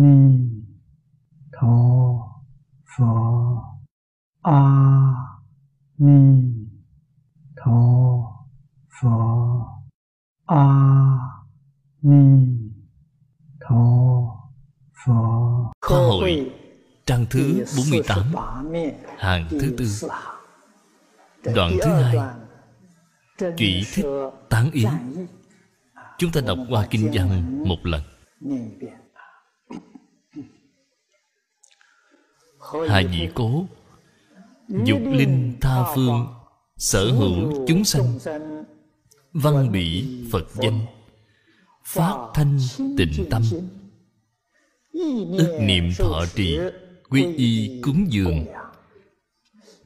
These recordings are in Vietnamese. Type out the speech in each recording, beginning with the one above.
ni tho phở a ni tho phở a ni tho phở Kho hội trang thứ 48 Hàng thứ tư. Đoạn thứ hai Chủy thích tán ý Chúng ta đọc qua kinh văn một lần Hà nhị cố Dục linh tha phương Sở hữu chúng sanh. Văn bỉ Phật danh Phát thanh tịnh tâm. Ước niệm thọ trì Quy y cúng dường.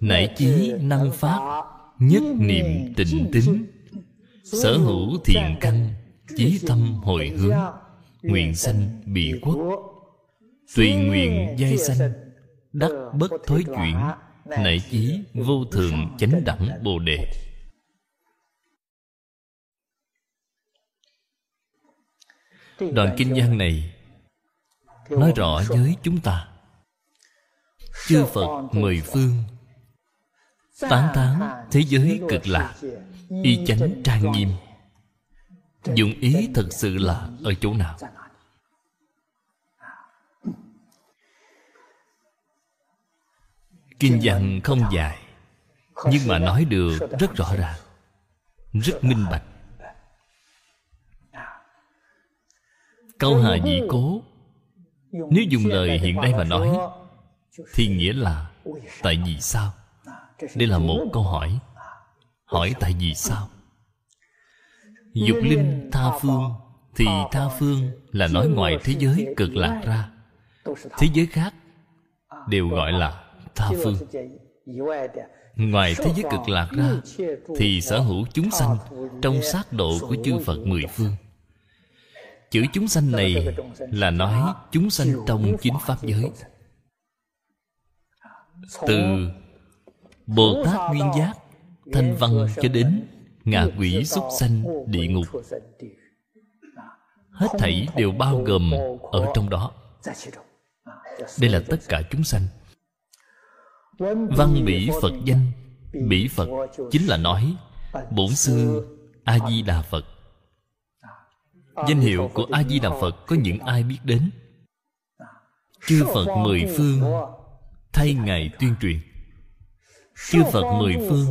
Nải chí năng phát Nhất niệm tịnh tính Sở hữu thiện căn Chí tâm hồi hướng. Nguyện sanh bị quốc Tùy nguyện giai sanh Đắc bất thối chuyển Nại chí vô thường chánh đẳng bồ đề. Đoạn kinh văn này Nói rõ với chúng ta. Chư Phật mười phương Tán tán thế giới cực lạc Y chánh trang nghiêm. Dụng ý thật sự là ở chỗ nào Kinh văn không dài, Nhưng mà nói được rất rõ ràng, Rất minh bạch. Câu hà dị cố, Nếu dùng lời hiện đây mà nói, Thì nghĩa là Tại vì sao? Đây là một câu hỏi. Hỏi tại vì sao? Dục linh tha phương, Thì tha phương là nói ngoài thế giới cực lạc ra. Thế giới khác Đều gọi là tha phương. Ngoài thế giới cực lạc ra Thì sở hữu chúng sanh Trong sát độ của chư Phật mười phương. Chữ chúng sanh này Là nói chúng sanh trong chính Pháp giới. Từ Bồ Tát Nguyên Giác Thanh văn cho đến Ngạ quỷ súc sanh địa ngục. Hết thảy đều bao gồm Ở trong đó. Đây là tất cả chúng sanh Văn bỉ Phật danh. Bỉ Phật chính là nói, Bổn sư A-di-đà Phật. Danh hiệu của A-di-đà Phật Có những ai biết đến? Chư Phật mười phương Thay Ngài tuyên truyền. Chư Phật mười phương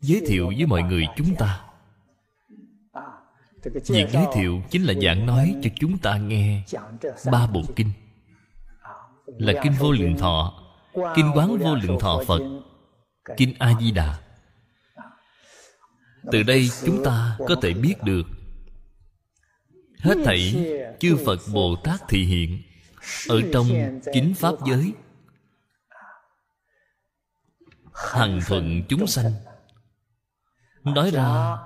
Giới thiệu với mọi người chúng ta. Việc giới thiệu chính là giảng nói cho chúng ta nghe Ba bộ kinh. Là Kinh Vô Lượng Thọ Kinh Quán Vô Lượng Thọ Phật, Kinh A-di-đà. Từ đây chúng ta có thể biết được, Hết thảy chư Phật Bồ Tát thị hiện Ở trong chính Pháp giới. Hằng thuận chúng sanh, Nói ra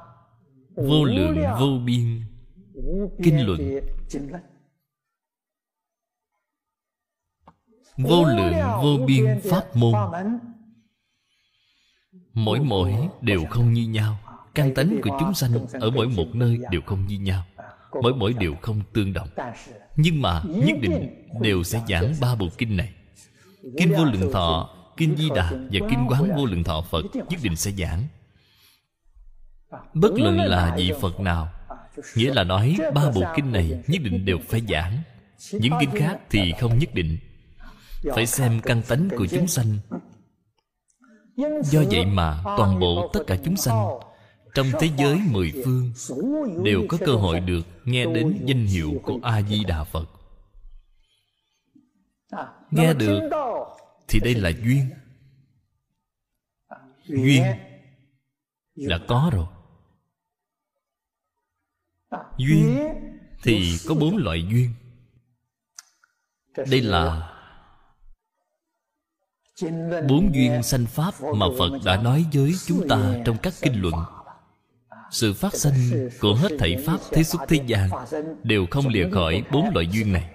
Vô lượng vô biên, Kinh luận. Vô lượng vô biên pháp môn. Mỗi mỗi đều không như nhau. Căn tánh của chúng sanh Ở mỗi một nơi đều không như nhau. Mỗi mỗi đều không tương đồng. Nhưng mà nhất định đều sẽ giảng ba bộ kinh này. Kinh vô lượng thọ Kinh Di Đà và Kinh Quán Vô Lượng Thọ Phật nhất định sẽ giảng. Bất luận là vị Phật nào Nghĩa là nói ba bộ kinh này nhất định đều phải giảng. Những kinh khác thì không nhất định Phải xem căn tánh của chúng sanh. Do vậy mà toàn bộ tất cả chúng sanh Trong thế giới mười phương Đều có cơ hội được nghe đến danh hiệu của A-di-đà Phật. Nghe được Thì đây là duyên. Duyên Đã có rồi. Duyên Thì có bốn loại duyên. Đây là Bốn duyên sanh Pháp Mà Phật đã nói với chúng ta Trong các kinh luận. Sự phát sinh của hết thảy Pháp Thế xuất thế gian Đều không lìa khỏi bốn loại duyên này.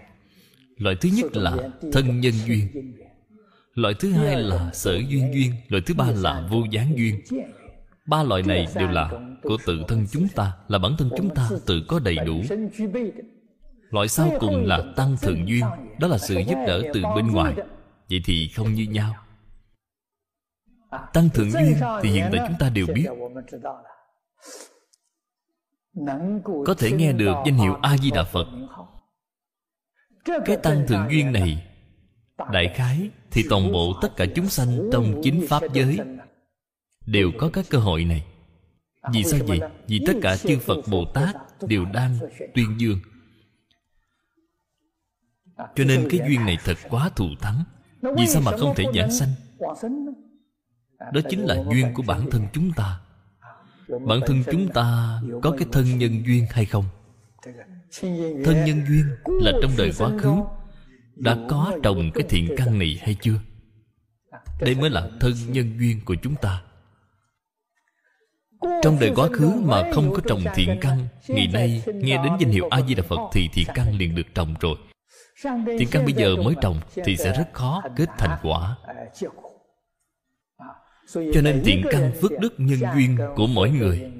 Loại thứ nhất là thân nhân duyên. Loại thứ hai là sở duyên duyên. Loại thứ ba là vô gián duyên. Ba loại này đều là của tự thân chúng ta Là bản thân chúng ta tự có đầy đủ. loại sau cùng là tăng thượng duyên đó là sự giúp đỡ từ bên ngoài vậy thì không như nhau. Tăng thượng duyên thì hiện tại chúng ta đều biết. Có thể nghe được danh hiệu a di đà phật. Cái tăng thượng duyên này, đại khái thì toàn bộ tất cả chúng sanh trong chính pháp giới đều có các cơ hội này. Vì sao vậy? Vì tất cả chư phật bồ tát đều đang tuyên dương. Cho nên cái duyên này thật quá thù thắng vì sao mà không thể giảng sanh? đó. Chính là duyên của bản thân chúng ta. Bản thân chúng ta có cái thân nhân duyên hay không? Thân nhân duyên là trong đời quá khứ. đã có trồng cái thiện căn này hay chưa? Đây mới là thân nhân duyên của chúng ta. Trong đời quá khứ mà không có trồng thiện căn ngày nay nghe đến danh hiệu a di đà phật thì thiện căn liền được trồng rồi thiện căn bây giờ mới trồng thì sẽ rất khó kết thành quả. Cho nên thiện căn phước đức nhân duyên của mỗi người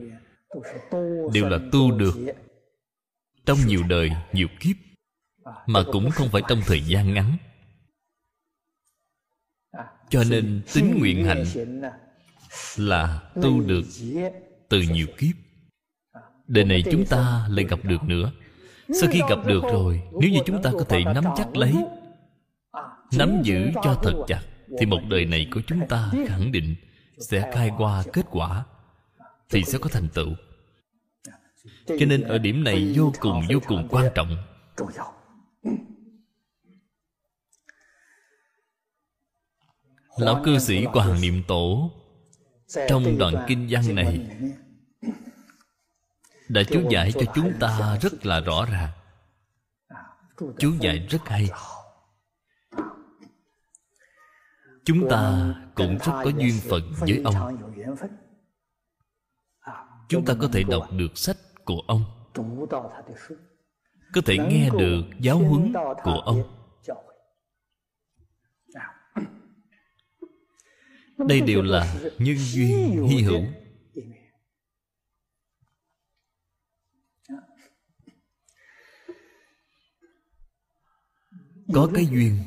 đều là tu được trong nhiều đời, nhiều kiếp, mà cũng không phải trong thời gian ngắn. Cho nên tính nguyện hạnh là tu được từ nhiều kiếp. Đời này chúng ta lại gặp được nữa sau khi gặp được rồi, nếu như chúng ta có thể nắm chắc lấy, nắm giữ cho thật chặt, thì một đời này của chúng ta khẳng định sẽ khai qua kết quả, thì sẽ có thành tựu. Cho nên ở điểm này vô cùng vô cùng quan trọng. Lão cư sĩ hoàng niệm tổ, trong đoạn kinh văn này đã chú giải cho chúng ta rất là rõ ràng. Chú giải rất hay. Chúng ta cũng rất có duyên phận với ông. Chúng ta có thể đọc được sách của ông. Có thể nghe được giáo huấn của ông. Đây đều là nhân duyên hy hữu. Có cái duyên.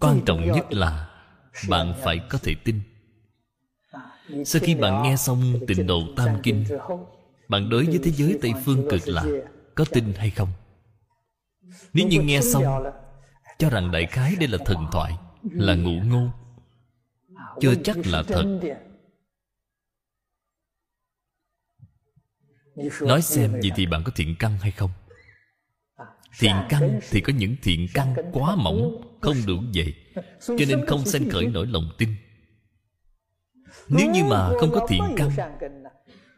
Quan trọng nhất là bạn phải có thể tin. Sau khi bạn nghe xong tịnh độ tam kinh, bạn đối với thế giới tây phương cực lạc có tin hay không? Nếu như nghe xong, cho rằng đại khái đây là thần thoại, là ngụ ngôn, chưa chắc là thật. Nói xem vậy thì bạn có thiện căn hay không? Thiện căn thì có những thiện căn quá mỏng, không đủ vậy cho nên không sanh khởi nổi lòng tin. Nếu như mà không có thiện căn,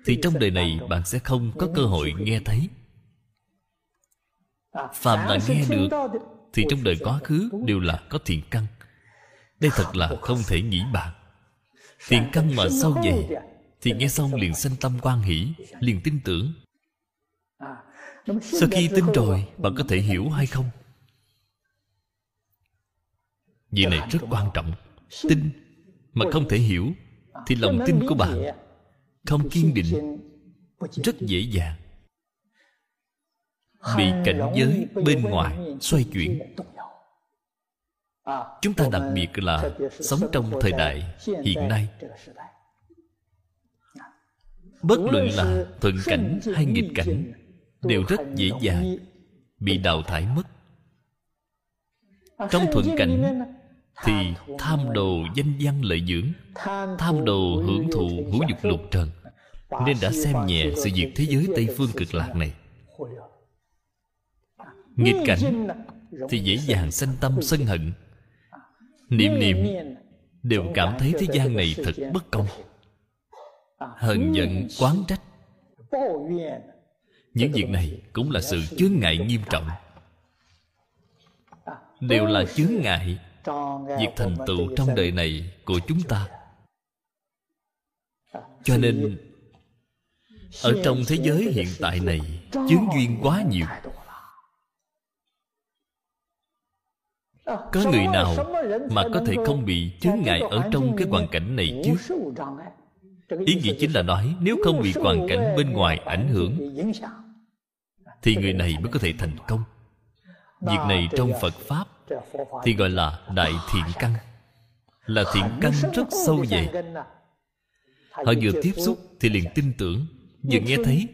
thì trong đời này bạn sẽ không có cơ hội nghe thấy. Phàm là nghe được, thì trong đời quá khứ đều là có thiện căn. Đây thật là không thể nghĩ bạn thiện căn mà sâu dày thì nghe xong liền sanh tâm quan hỷ, liền tin tưởng sau khi tin rồi bạn có thể hiểu hay không? Vì này rất quan trọng. Tin mà không thể hiểu Thì lòng tin của bạn Không kiên định, Rất dễ dàng. Bị cảnh giới bên ngoài xoay chuyển. Chúng ta đặc biệt là Sống trong thời đại hiện nay. Bất luận là thuận cảnh hay nghịch cảnh Đều rất dễ dàng Bị đào thải mất. Trong thuận cảnh thì tham đồ danh văn lợi dưỡng tham đồ hưởng thụ ngũ dục lục trần. Nên đã xem nhẹ sự việc thế giới tây phương cực lạc này. nghịch cảnh thì dễ dàng sanh tâm sân hận. Niệm niệm đều cảm thấy thế gian này thật bất công. Hờn giận quán trách những việc này cũng là sự chướng ngại nghiêm trọng. Đều là chướng ngại việc thành tựu trong đời này của chúng ta. Cho nên, ở trong thế giới hiện tại này, chướng duyên quá nhiều. Có người nào mà có thể không bị chướng ngại ở trong cái hoàn cảnh này chứ? Ý nghĩa chính là nói, nếu không bị hoàn cảnh bên ngoài ảnh hưởng thì người này mới có thể thành công. Việc này trong phật pháp thì gọi là đại thiện căn. Là thiện căn rất sâu dày họ vừa tiếp xúc thì liền tin tưởng. Vừa nghe thấy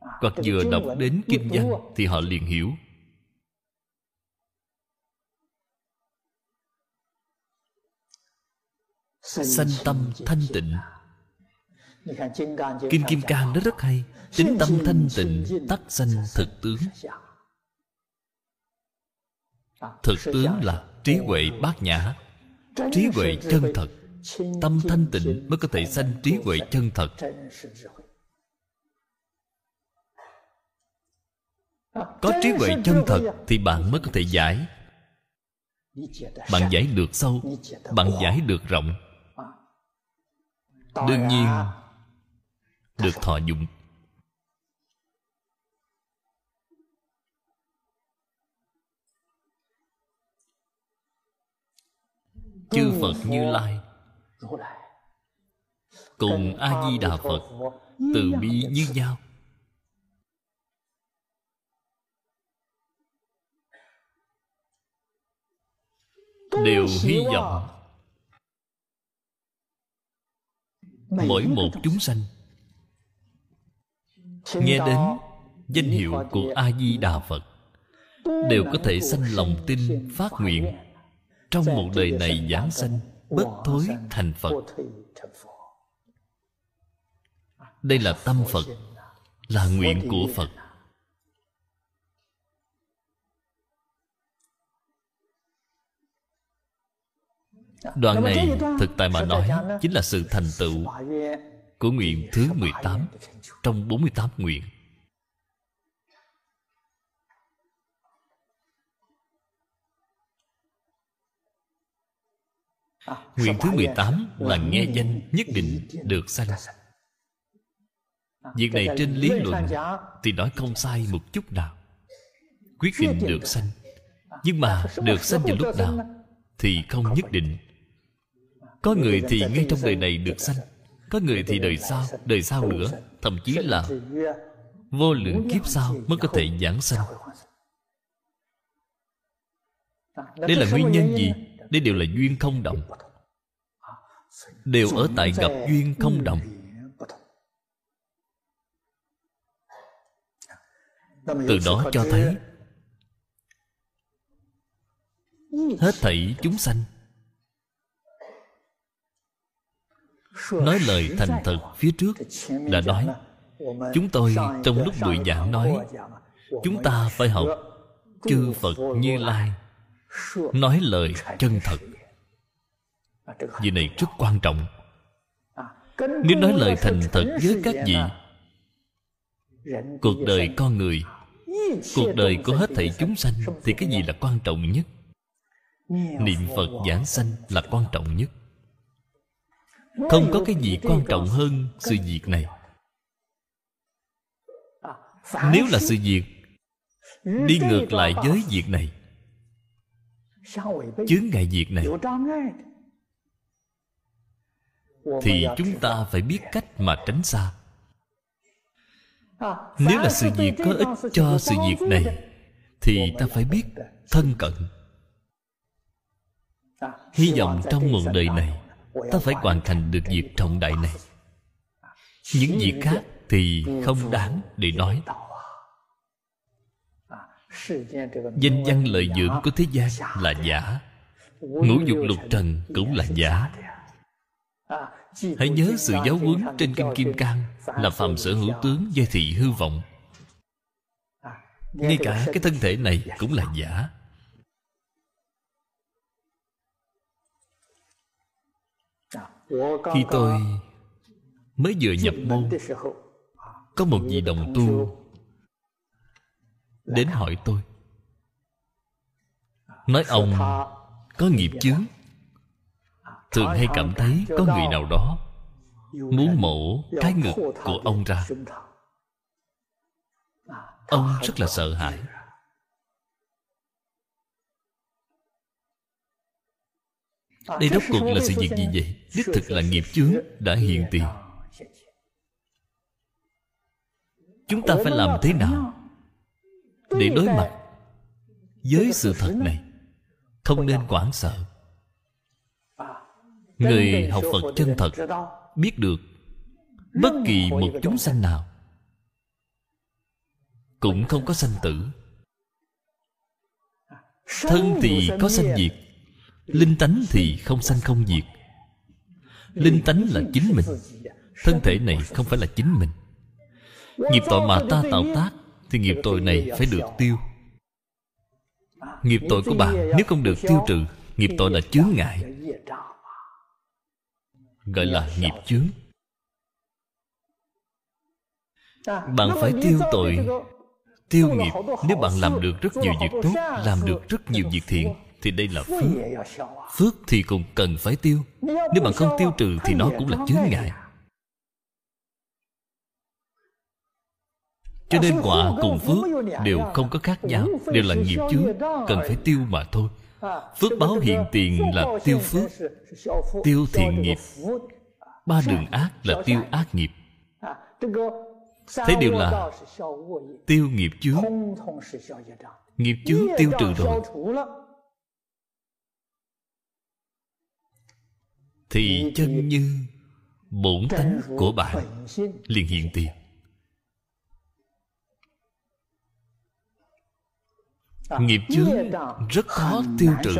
hoặc vừa đọc đến kinh văn thì họ liền hiểu. Sanh tâm thanh tịnh kinh kim cang nó rất hay. Tính tâm thanh tịnh tắc sanh thực tướng. thực tướng là trí huệ bát nhã. Trí huệ chân thật. Tâm thanh tịnh mới có thể sanh trí huệ chân thật. có trí huệ chân thật thì bạn mới có thể giải. Bạn giải được sâu bạn giải được rộng. Đương nhiên được thọ dụng. Chư phật như lai cùng a di đà phật từ bi như nhau. Đều hy vọng mỗi một chúng sanh nghe đến danh hiệu của a di đà phật đều có thể sanh lòng tin phát nguyện. trong một đời này giảng sanh bất thối thành phật. đây là tâm phật là nguyện của phật. Đoạn này thực tại mà nói Chính là sự thành tựu của nguyện thứ 18 Trong 48 nguyện. Nguyện thứ 18 là nghe danh nhất định được sanh. Việc này trên lý luận Thì nói không sai một chút nào. Quyết định được sanh. Nhưng mà được sanh vào lúc nào Thì không nhất định. Có người thì ngay trong đời này được sanh có người thì đời sau đời sau nữa, thậm chí là vô lượng kiếp sau mới có thể giảng sanh. Đây là nguyên nhân gì? Đây đều là duyên không động. Đều ở tại gặp duyên không động. Từ đó cho thấy hết thảy chúng sanh nói lời thành thật phía trước đã nói chúng tôi trong lúc buổi giảng nói chúng ta phải học chư phật như lai nói lời chân thật. Việc này rất quan trọng. Nếu nói lời thành thật với các vị cuộc đời con người cuộc đời của hết thảy chúng sanh thì cái gì là quan trọng nhất? Niệm phật giảng sanh là quan trọng nhất không có cái gì quan trọng hơn sự việc này. Nếu là sự việc, đi ngược lại với việc này, chướng ngại việc này, thì chúng ta phải biết cách mà tránh xa. Nếu là sự việc có ích cho sự việc này, thì ta phải biết thân cận. Hy vọng trong một đời này ta phải hoàn thành được việc trọng đại này. Những việc khác thì không đáng để nói. Danh văn lợi dưỡng của thế gian là giả. Ngũ dục lục trần cũng là giả. Hãy nhớ sự giáo huấn trên kinh kim cang là phàm sở hữu tướng giai thị hư vọng. Ngay cả cái thân thể này cũng là giả. Khi tôi mới vừa nhập môn có một vị đồng tu đến hỏi tôi. Nói ông có nghiệp chướng? Thường hay cảm thấy có người nào đó muốn mổ cái ngực của ông ra. Ông rất là sợ hãi đây rốt cuộc là sự việc gì vậy? Đích thực là nghiệp chướng đã hiện tiền. Chúng ta phải làm thế nào để đối mặt với sự thật này? Không nên hoảng sợ. Người học phật chân thật biết được bất kỳ một chúng sanh nào cũng không có sanh tử. Thân thì có sanh diệt linh tánh thì không sanh không diệt. Linh tánh là chính mình. Thân thể này không phải là chính mình. Nghiệp tội mà ta tạo tác thì nghiệp tội này phải được tiêu. Nghiệp tội của bạn nếu không được tiêu trừ, nghiệp tội là chướng ngại. Gọi là nghiệp chướng. Bạn phải tiêu tội, tiêu nghiệp. Nếu bạn làm được rất nhiều việc tốt, làm được rất nhiều việc thiện thì đây là phước. phước. Thì cũng cần phải tiêu. Nếu bạn không tiêu trừ thì nó cũng là chướng ngại. cho nên quả cùng phước đều không có khác nhau đều là nghiệp chướng cần phải tiêu mà thôi. Phước báo hiện tiền là tiêu phước. tiêu thiện nghiệp. ba đường ác là tiêu ác nghiệp. Thế đều là tiêu nghiệp chướng. Nghiệp chướng tiêu trừ rồi thì chân như bổn tánh của bạn liền hiện tiền. Nghiệp chướng rất khó tiêu trừ.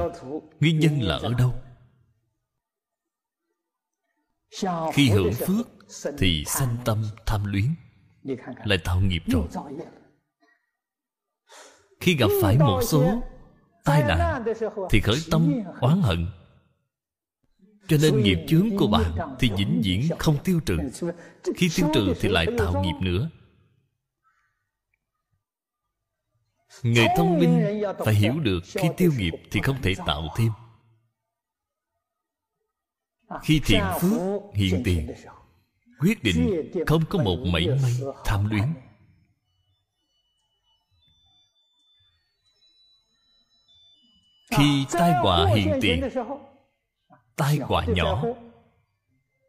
nguyên nhân là ở đâu? Khi hưởng phước thì sanh tâm tham luyến lại tạo nghiệp rồi. Khi gặp phải một số tai nạn thì khởi tâm oán hận cho nên nghiệp chướng của bạn thì vĩnh viễn không tiêu trừ. khi tiêu trừ thì lại tạo nghiệp nữa. Người thông minh phải hiểu được khi tiêu nghiệp thì không thể tạo thêm. Khi thiện phước hiện tiền quyết định không có một mảy may tham luyến. Khi tai họa hiện tiền tai họa nhỏ,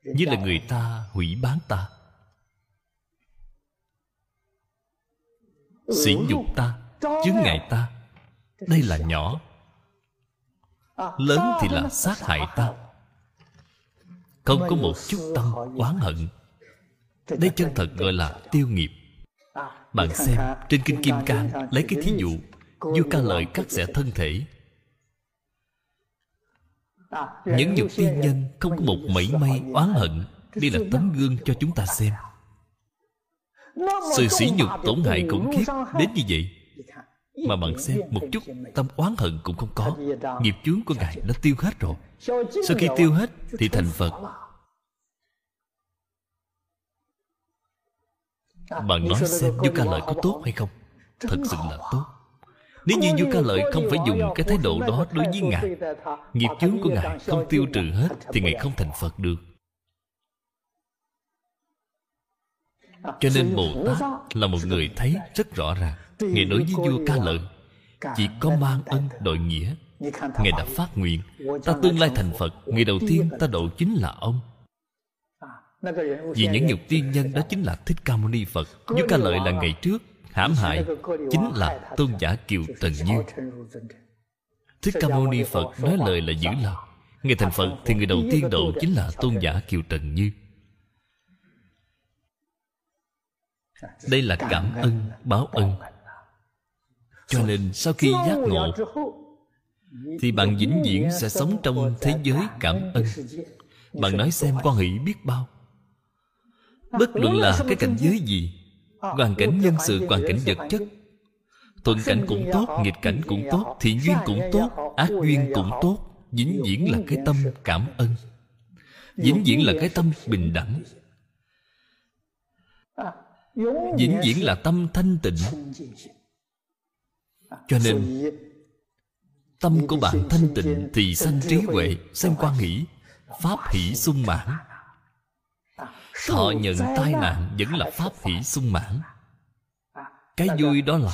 như là người ta hủy bán ta. Sỉ nhục ta, chướng ngại ta. Đây là nhỏ, lớn thì là sát hại ta. Không có một chút tâm oán hận. Đây chân thật gọi là tiêu nghiệp. Bạn xem trên kinh kim cang lấy cái thí dụ, vua ca lợi cắt xẻ thân thể những nhục tiên nhân không có một mảy may oán hận đây là tấm gương cho chúng ta xem. Sự sỉ nhục tổn hại khủng khiếp đến như vậy. Mà bạn xem một chút, tâm oán hận cũng không có. Nghiệp chướng của ngài đã tiêu hết rồi. Sau khi tiêu hết thì thành phật. Bạn nói xem vua ca lợi có tốt hay không? Thật sự là tốt nếu như vua ca lợi không phải dùng cái thái độ đó đối với ngài, nghiệp chướng của ngài không tiêu trừ hết thì ngài không thành phật được. Cho nên bồ tát là một người thấy rất rõ ràng, ngài đối với vua ca lợi, chỉ có mang ân đội nghĩa. Ngài đã phát nguyện, ta tương lai thành phật, ngày đầu tiên ta độ chính là ông. Vì những nhục tiên nhân đó chính là thích ca mâu ni phật. Vua ca lợi là ngày trước hãm hại chính là tôn giả kiều trần như. Thích ca mâu ni phật nói lời là giữ lời ngày thành phật thì người đầu tiên độ chính là tôn giả kiều trần như. Đây là cảm ơn, báo ân cho nên sau khi giác ngộ, thì bạn vĩnh viễn sẽ sống trong thế giới cảm ân bạn nói xem quan hỷ biết bao. Bất luận là cái cảnh giới gì hoàn cảnh nhân sự hoàn cảnh vật chất. thuận cảnh cũng tốt nghịch cảnh cũng tốt thiện duyên cũng tốt ác duyên cũng tốt. Vĩnh viễn là cái tâm cảm ơn. vĩnh viễn là cái tâm bình đẳng. Vĩnh viễn là tâm thanh tịnh. cho nên tâm của bạn thanh tịnh thì sanh trí huệ sanh quan hỷ pháp hỷ sung mãn thọ nhận tai nạn vẫn là pháp hỷ sung mãn. Cái vui đó là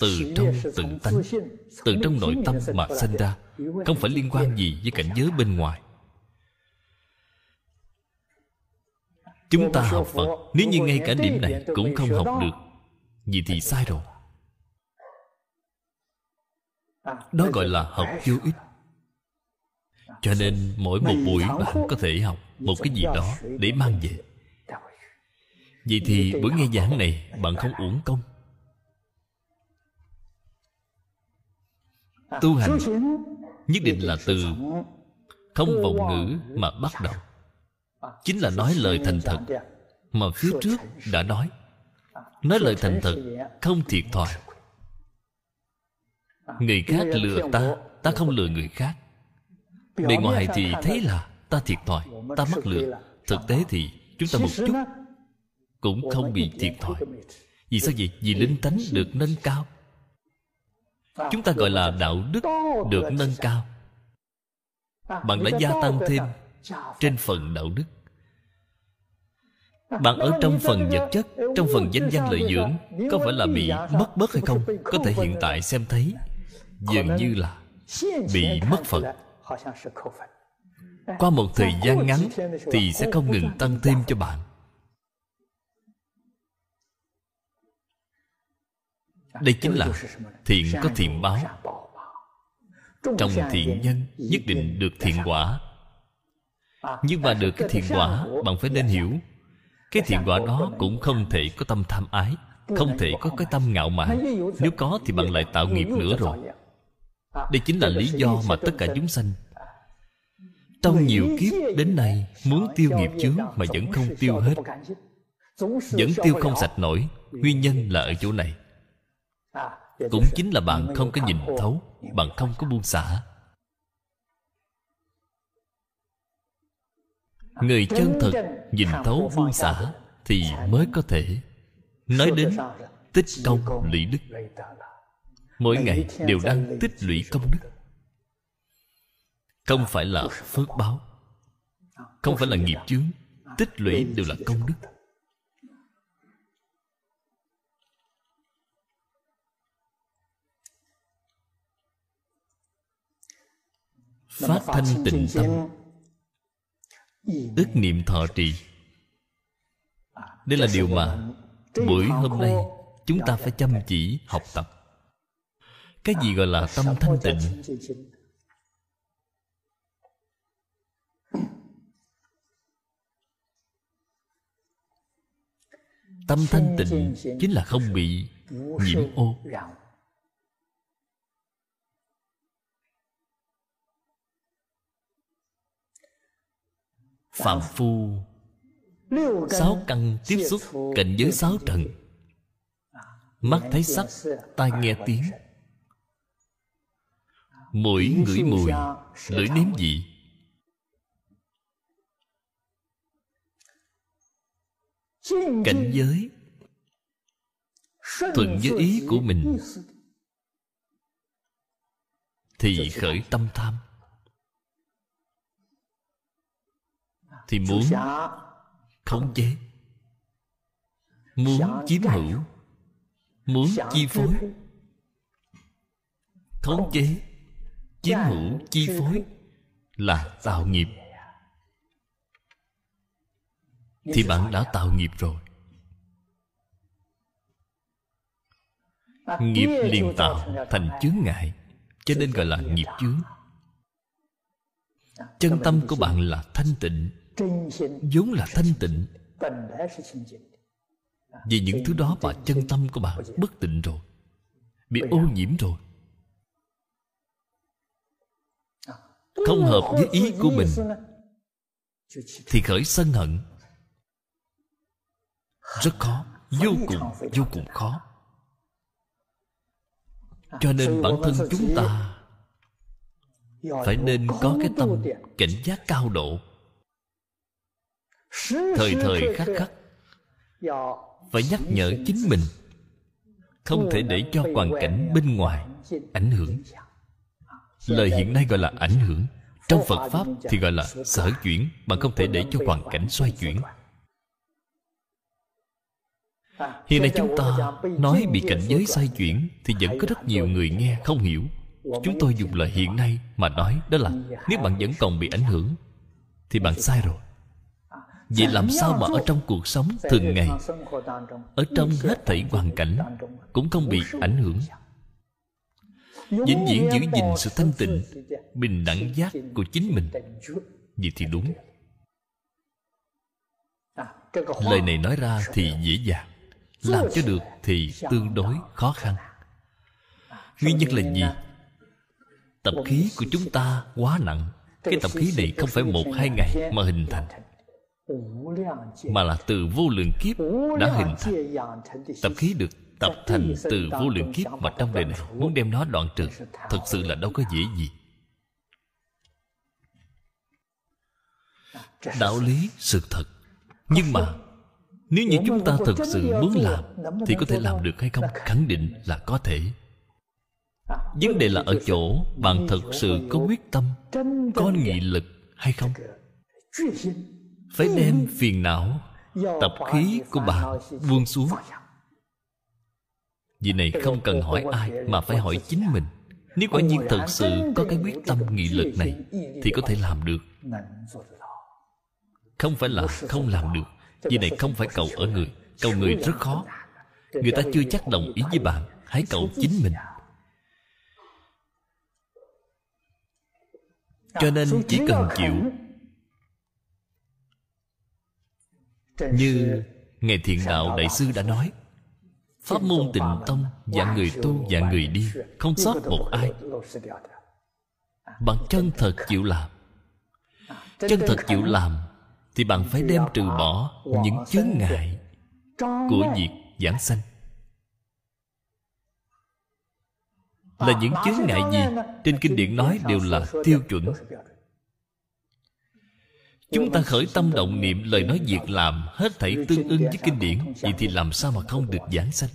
từ trong tự tánh từ trong nội tâm mà sinh ra. Không phải liên quan gì với cảnh giới bên ngoài. Chúng ta học phật nếu như ngay cả điểm này cũng không học được vậy thì sai rồi. Đó gọi là học vô ích. Cho nên mỗi một buổi bạn có thể học một cái gì đó để mang về vậy thì buổi nghe giảng này bạn không uổng công. Tu hành nhất định là từ không vọng ngữ mà bắt đầu. Chính là nói lời thành thật mà phía trước đã nói. Nói lời thành thật không thiệt thòi. Người khác lừa ta ta không lừa người khác. Bề ngoài thì thấy là ta thiệt thòi ta mắc lừa. Thực tế thì chúng ta một chút cũng không bị thiệt thòi. Vì sao vậy? Vì linh tánh được nâng cao. Chúng ta gọi là đạo đức được nâng cao. Bạn đã gia tăng thêm trên phần đạo đức. Bạn ở trong phần vật chất, trong phần danh văn lợi dưỡng, có phải là bị mất bớt hay không? Có thể hiện tại xem thấy, dường như là bị mất phần. Qua một thời gian ngắn thì sẽ không ngừng tăng thêm cho bạn. Đây chính là thiện có thiện báo. trong thiện nhân nhất định được thiện quả. nhưng mà được cái thiện quả bạn phải nên hiểu. Cái thiện quả đó cũng không thể có tâm tham ái không thể có cái tâm ngạo mạn. Nếu có thì bạn lại tạo nghiệp nữa rồi. đây chính là lý do mà tất cả chúng sanh trong nhiều kiếp đến nay muốn tiêu nghiệp chướng mà vẫn không tiêu hết. vẫn tiêu không sạch nổi. Nguyên nhân là ở chỗ này cũng chính là bạn không có nhìn thấu bạn không có buông xả. Người chân thực nhìn thấu buông xả thì mới có thể nói đến tích công lũy đức. mỗi ngày đều đang tích lũy công đức. Không phải là phước báo không phải là nghiệp chướng. tích lũy đều là công đức phát thanh tịnh tâm. Ức niệm thọ trì. Đây là điều mà buổi hôm nay chúng ta phải chăm chỉ học tập. Cái gì gọi là tâm thanh tịnh? Tâm thanh tịnh chính là không bị nhiễm ô phạm phu. Sáu căn tiếp xúc cảnh giới sáu trần mắt thấy sắc, tai nghe tiếng. Mũi ngửi mùi, lưỡi nếm vị. Cảnh giới. Thuận với ý của mình. Thì khởi tâm tham. Thì muốn khống chế. Muốn chiếm hữu. Muốn chi phối. khống chế. Chiếm hữu chi phối là tạo nghiệp. Thì bạn đã tạo nghiệp rồi. Nghiệp liền tạo thành chướng ngại cho nên gọi là nghiệp chướng. Chân tâm của bạn là thanh tịnh vốn là thanh tịnh. Vì những thứ đó mà chân tâm của bạn bất tịnh rồi bị ô nhiễm rồi. Không hợp với ý của mình thì khởi sân hận. Rất khó vô cùng vô cùng khó. Cho nên bản thân chúng ta phải nên có cái tâm cảnh giác cao độ thời thời khắc khắc phải nhắc nhở chính mình. không thể để cho hoàn cảnh bên ngoài ảnh hưởng. lời hiện nay gọi là ảnh hưởng. Trong phật pháp thì gọi là sở chuyển bạn không thể để cho hoàn cảnh xoay chuyển. Hiện nay chúng ta nói bị cảnh giới xoay chuyển thì vẫn có rất nhiều người nghe không hiểu. Chúng tôi dùng lời hiện nay mà nói đó là nếu bạn vẫn còn bị ảnh hưởng thì bạn sai rồi Vậy làm sao mà ở trong cuộc sống thường ngày, Ở trong hết thảy hoàn cảnh Cũng không bị ảnh hưởng? Vĩnh viễn giữ gìn sự thanh tịnh, bình đẳng giác của chính mình. Vậy thì đúng. Lời này nói ra thì dễ dàng, làm cho được thì tương đối khó khăn. Nguyên nhân là gì? Tập khí của chúng ta quá nặng, cái tập khí này không phải một hai ngày mà hình thành mà là từ vô lượng kiếp đã hình thành. tập khí được tập thành từ vô lượng kiếp mà trong đời này muốn đem nó đoạn trừ thực sự là đâu có dễ gì. đạo lý sự thật. Nhưng mà nếu như chúng ta thực sự muốn làm thì có thể làm được hay không? khẳng định là có thể. vấn đề là ở chỗ bạn thật sự có quyết tâm có nghị lực hay không phải đem phiền não, tập khí của bạn buông xuống. Vì này không cần hỏi ai mà phải hỏi chính mình. Nếu quả nhiên thật sự có cái quyết tâm nghị lực này, thì có thể làm được. Không phải là không làm được. Vì này không phải cầu ở người. Cầu người rất khó. Người ta chưa chắc đồng ý với bạn hãy cầu chính mình. Cho nên chỉ cần chịu như ngài thiện đạo đại sư đã nói pháp môn tịnh tông dạng người tu dạng người đi không sót một ai. Bạn chân thật chịu làm. Chân thật chịu làm thì bạn phải đem trừ bỏ những chướng ngại của việc giảng sanh. Là những chướng ngại gì? trên kinh điển nói đều là tiêu chuẩn chúng ta khởi tâm động niệm lời nói việc làm hết thảy tương ưng với kinh điển, vậy thì làm sao mà không được giảng sanh?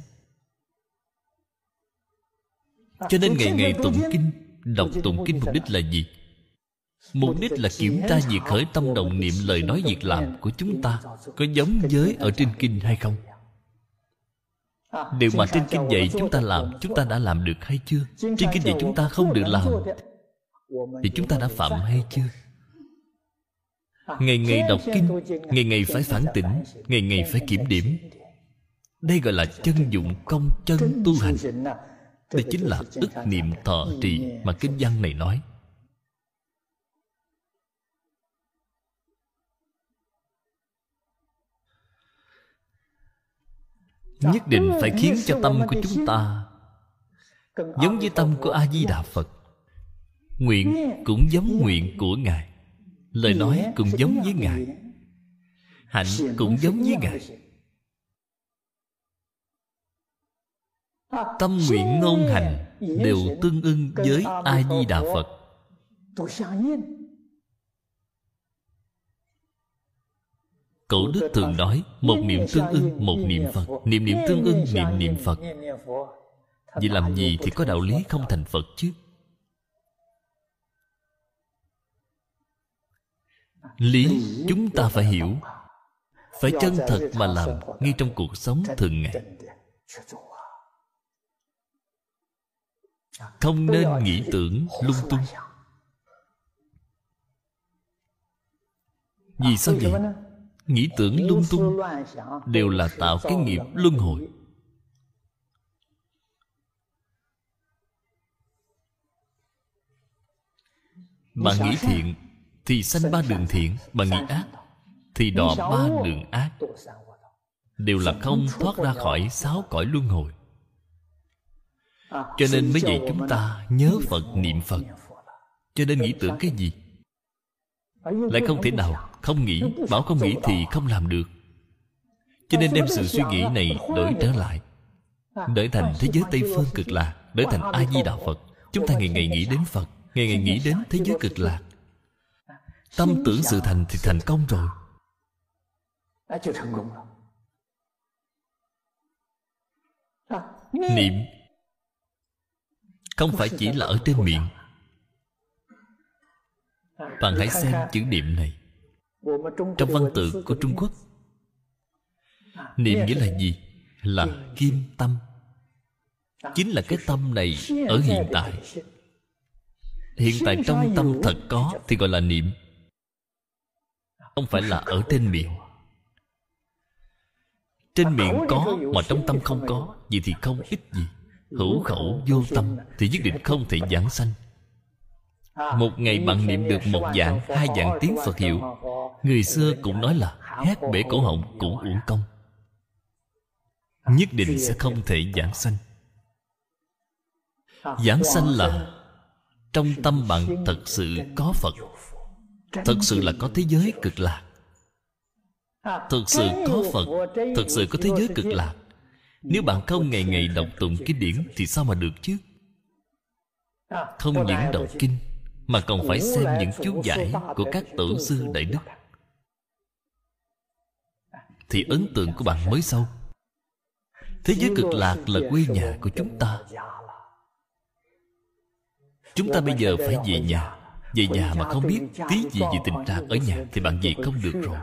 Cho nên ngày ngày tụng kinh, đọc tụng kinh mục đích là gì? Mục đích là kiểm tra việc khởi tâm động niệm lời nói việc làm của chúng ta có giống với ở trên kinh hay không? Điều mà trên kinh dạy chúng ta làm, chúng ta đã làm được hay chưa? Trên kinh dạy chúng ta không được làm, thì chúng ta đã phạm hay chưa? Ngày ngày đọc kinh ngày ngày phải phản tỉnh ngày ngày phải kiểm điểm. đây gọi là chân dụng công chân tu hành. đây chính là ức niệm thọ trì mà kinh văn này nói. Nhất định phải khiến cho tâm của chúng ta giống với tâm của a di đà phật. Nguyện cũng giống nguyện của ngài lời nói cũng giống với ngài. hạnh cũng giống với ngài. tâm nguyện ngôn hành đều tương ưng với a di đà phật. Cổ đức thường nói Một niệm tương ưng một niệm Phật. Niệm niệm tương ưng niệm niệm Phật. Vì làm gì thì có đạo lý không thành Phật chứ Lý chúng ta phải hiểu. Phải chân thật mà làm Ngay trong cuộc sống thường ngày. Không nên nghĩ tưởng lung tung. Vì sao vậy? nghĩ tưởng lung tung đều là tạo cái nghiệp luân hồi. Bạn nghĩ thiện thì sanh ba đường thiện bạn nghĩ ác thì đọa ba đường ác. đều là không thoát ra khỏi sáu cõi luân hồi. Cho nên mới dạy chúng ta nhớ phật niệm phật. cho nên nghĩ tưởng cái gì? Lại không thể nào không nghĩ bảo không nghĩ thì không làm được. Cho nên đem sự suy nghĩ này đổi trở lại. Đổi thành thế giới tây phương cực lạc đổi thành a di đà phật. Chúng ta ngày ngày nghĩ đến phật ngày ngày nghĩ đến thế giới cực lạc tâm tưởng sự thành thì thành công rồi. Niệm. Không phải chỉ là ở trên miệng. bạn hãy xem chữ niệm này. Trong văn tự của trung quốc niệm nghĩa là gì? Là kim tâm. Chính là cái tâm này ở hiện tại. hiện tại trong tâm thật có thì gọi là niệm không phải là ở trên miệng. Trên miệng có mà trong tâm không có vậy thì không ít gì. Hữu khẩu vô tâm thì nhất định không thể giảng sanh. Một ngày bạn niệm được một dạng hai dạng tiếng phật hiệu. người xưa cũng nói là hét bể cổ họng cũng uổng công. Nhất định sẽ không thể giảng sanh. Giảng sanh là trong tâm bạn thật sự có phật thật sự là có thế giới cực lạc. Thật sự có phật thật sự có thế giới cực lạc. Nếu bạn không ngày ngày đọc tụng kinh điển thì sao mà được chứ? Không những đọc kinh, mà còn phải xem những chú giải của các tổ sư đại đức. Thì ấn tượng của bạn mới sâu thế giới cực lạc là quê nhà của chúng ta. Chúng ta bây giờ phải về nhà về nhà mà không biết tí gì về tình trạng ở nhà thì bạn về không được rồi.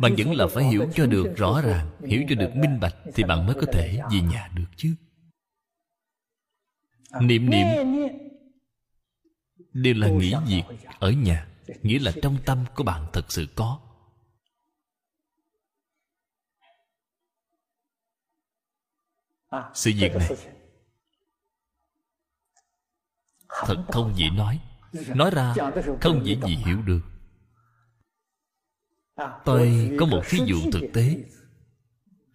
Bạn vẫn là phải hiểu cho được rõ ràng hiểu cho được minh bạch thì bạn mới có thể về nhà được chứ. Niệm niệm đều là nghĩ việc ở nhà nghĩa là trong tâm của bạn thật sự có. Sự việc này thật không dễ nói. Nói ra không dễ gì hiểu được. Tôi có một thí dụ thực tế.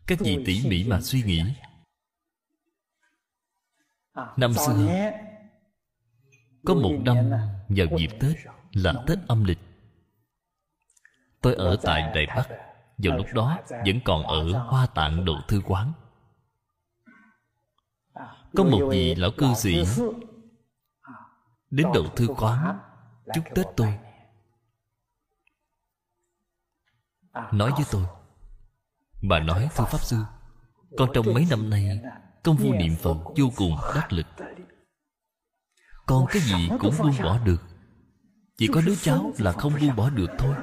Các vị tỉ mỉ mà suy nghĩ. Năm xưa, có một năm vào dịp tết là tết âm lịch. Tôi ở tại đài bắc, vào lúc đó vẫn còn ở hoa tạng đồ thư quán. Có một vị lão cư sĩ đến đầu thư quán chúc tết tôi. nói với tôi bà nói thưa pháp sư con trong mấy năm nay công phu niệm phật vô cùng đắc lực. con cái gì cũng buông bỏ được. Chỉ có đứa cháu là không buông bỏ được thôi.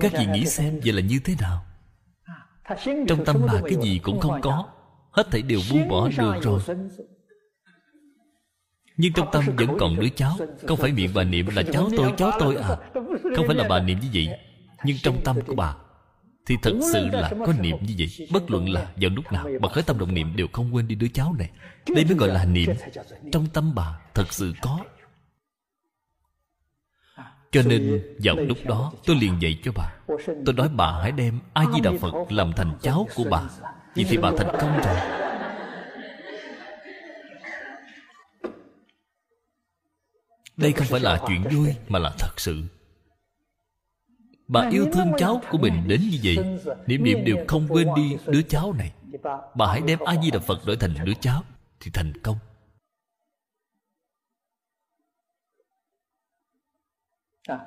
Các vị nghĩ xem vậy là như thế nào trong tâm bà cái gì cũng không có hết thảy đều buông bỏ được rồi. nhưng trong tâm vẫn còn đứa cháu không phải miệng bà niệm là cháu tôi cháu tôi à. không phải là bà niệm như vậy. nhưng trong tâm của bà thì thật sự là có niệm như vậy. bất luận là vào lúc nào bà khởi tâm động niệm đều không quên đi đứa cháu này. Đây mới gọi là niệm. Trong tâm bà thật sự có cho nên vào lúc đó tôi liền dạy cho bà. tôi nói bà hãy đem a di đà phật làm thành cháu của bà. vậy thì bà thành công rồi. Đây không phải là chuyện vui mà là thật sự. Bà yêu thương cháu của mình đến như vậy niệm niệm đều không quên đi đứa cháu này. bà hãy đem a di đà phật đổi thành đứa cháu thì thành công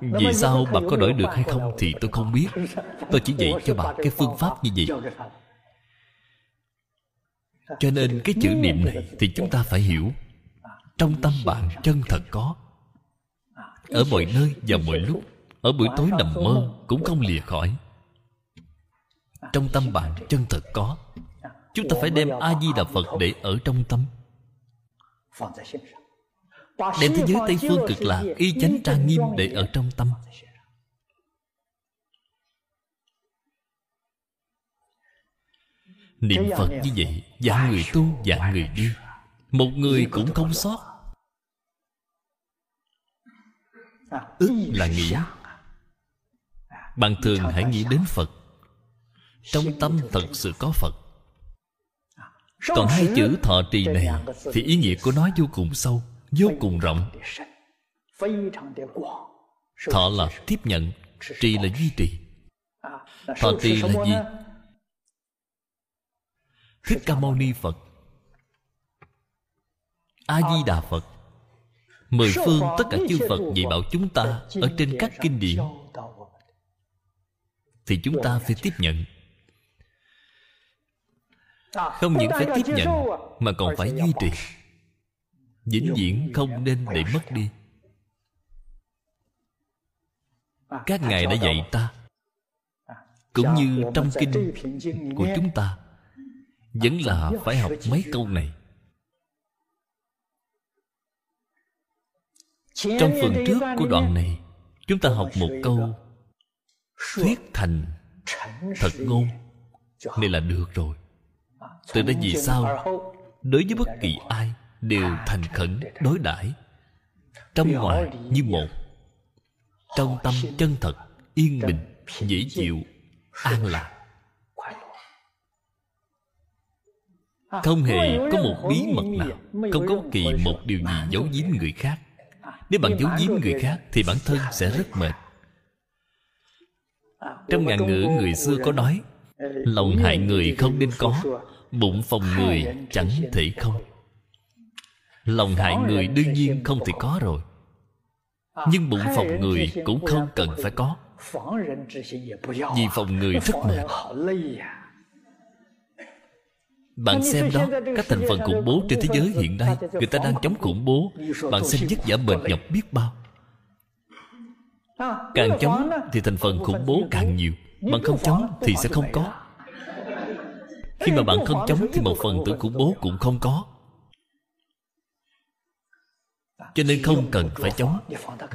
vì sao bà có đổi được hay không thì tôi không biết. Tôi chỉ dạy cho bà cái phương pháp như vậy. Cho nên cái chữ niệm này thì chúng ta phải hiểu. Trong tâm bạn chân thật có. Ở mọi nơi và mọi lúc ở buổi tối nằm mơ cũng không lìa khỏi. Trong tâm bạn chân thật có. Chúng ta phải đem a di đà phật để ở trong tâm đem thế giới tây phương cực lạc y chánh trang nghiêm để ở trong tâm. niệm phật như vậy dạng người tu dạng người đi một người cũng không sót. Ức là nghĩa. bạn thường hãy nghĩ đến phật. Trong tâm thật sự có phật. Còn hai chữ thọ trì này thì ý nghĩa của nó vô cùng sâu vô cùng rộng. Thọ là tiếp nhận trì là duy trì. Thọ trì là gì? thích ca mâu ni phật. A di đà phật. Mười phương tất cả chư phật dạy bảo chúng ta ở trên các kinh điển. thì chúng ta phải tiếp nhận. Không những phải tiếp nhận mà còn phải duy trì vĩnh viễn không nên để mất đi. Các ngài đã dạy ta. Cũng như trong kinh của chúng ta vẫn là phải học mấy câu này. Trong phần trước của đoạn này chúng ta học một câu thuyết thành thật ngôn. này là được rồi. từ đây vì sao đối với bất kỳ ai đều thành khẩn đối đãi. Trong ngoài như một trong tâm chân thật yên bình dễ chịu an lạc. Không hề có một bí mật nào không có kỳ một điều gì giấu giếm người khác. Nếu bạn giấu giếm người khác thì bản thân sẽ rất mệt. Trong ngạn ngữ người xưa có nói lòng hại người không nên có bụng phòng người chẳng thể không lòng hại người đương nhiên không thể có rồi. Nhưng bụng phòng người cũng không cần phải có. vì phòng người rất mệt bạn xem đó các thành phần khủng bố trên thế giới hiện nay người ta đang chống khủng bố. bạn xem vất vả mệt nhọc biết bao. Càng chống thì thành phần khủng bố càng nhiều. bạn không chống thì sẽ không có. khi mà bạn không chống thì một phần tử khủng bố cũng không có cho nên không cần phải chống.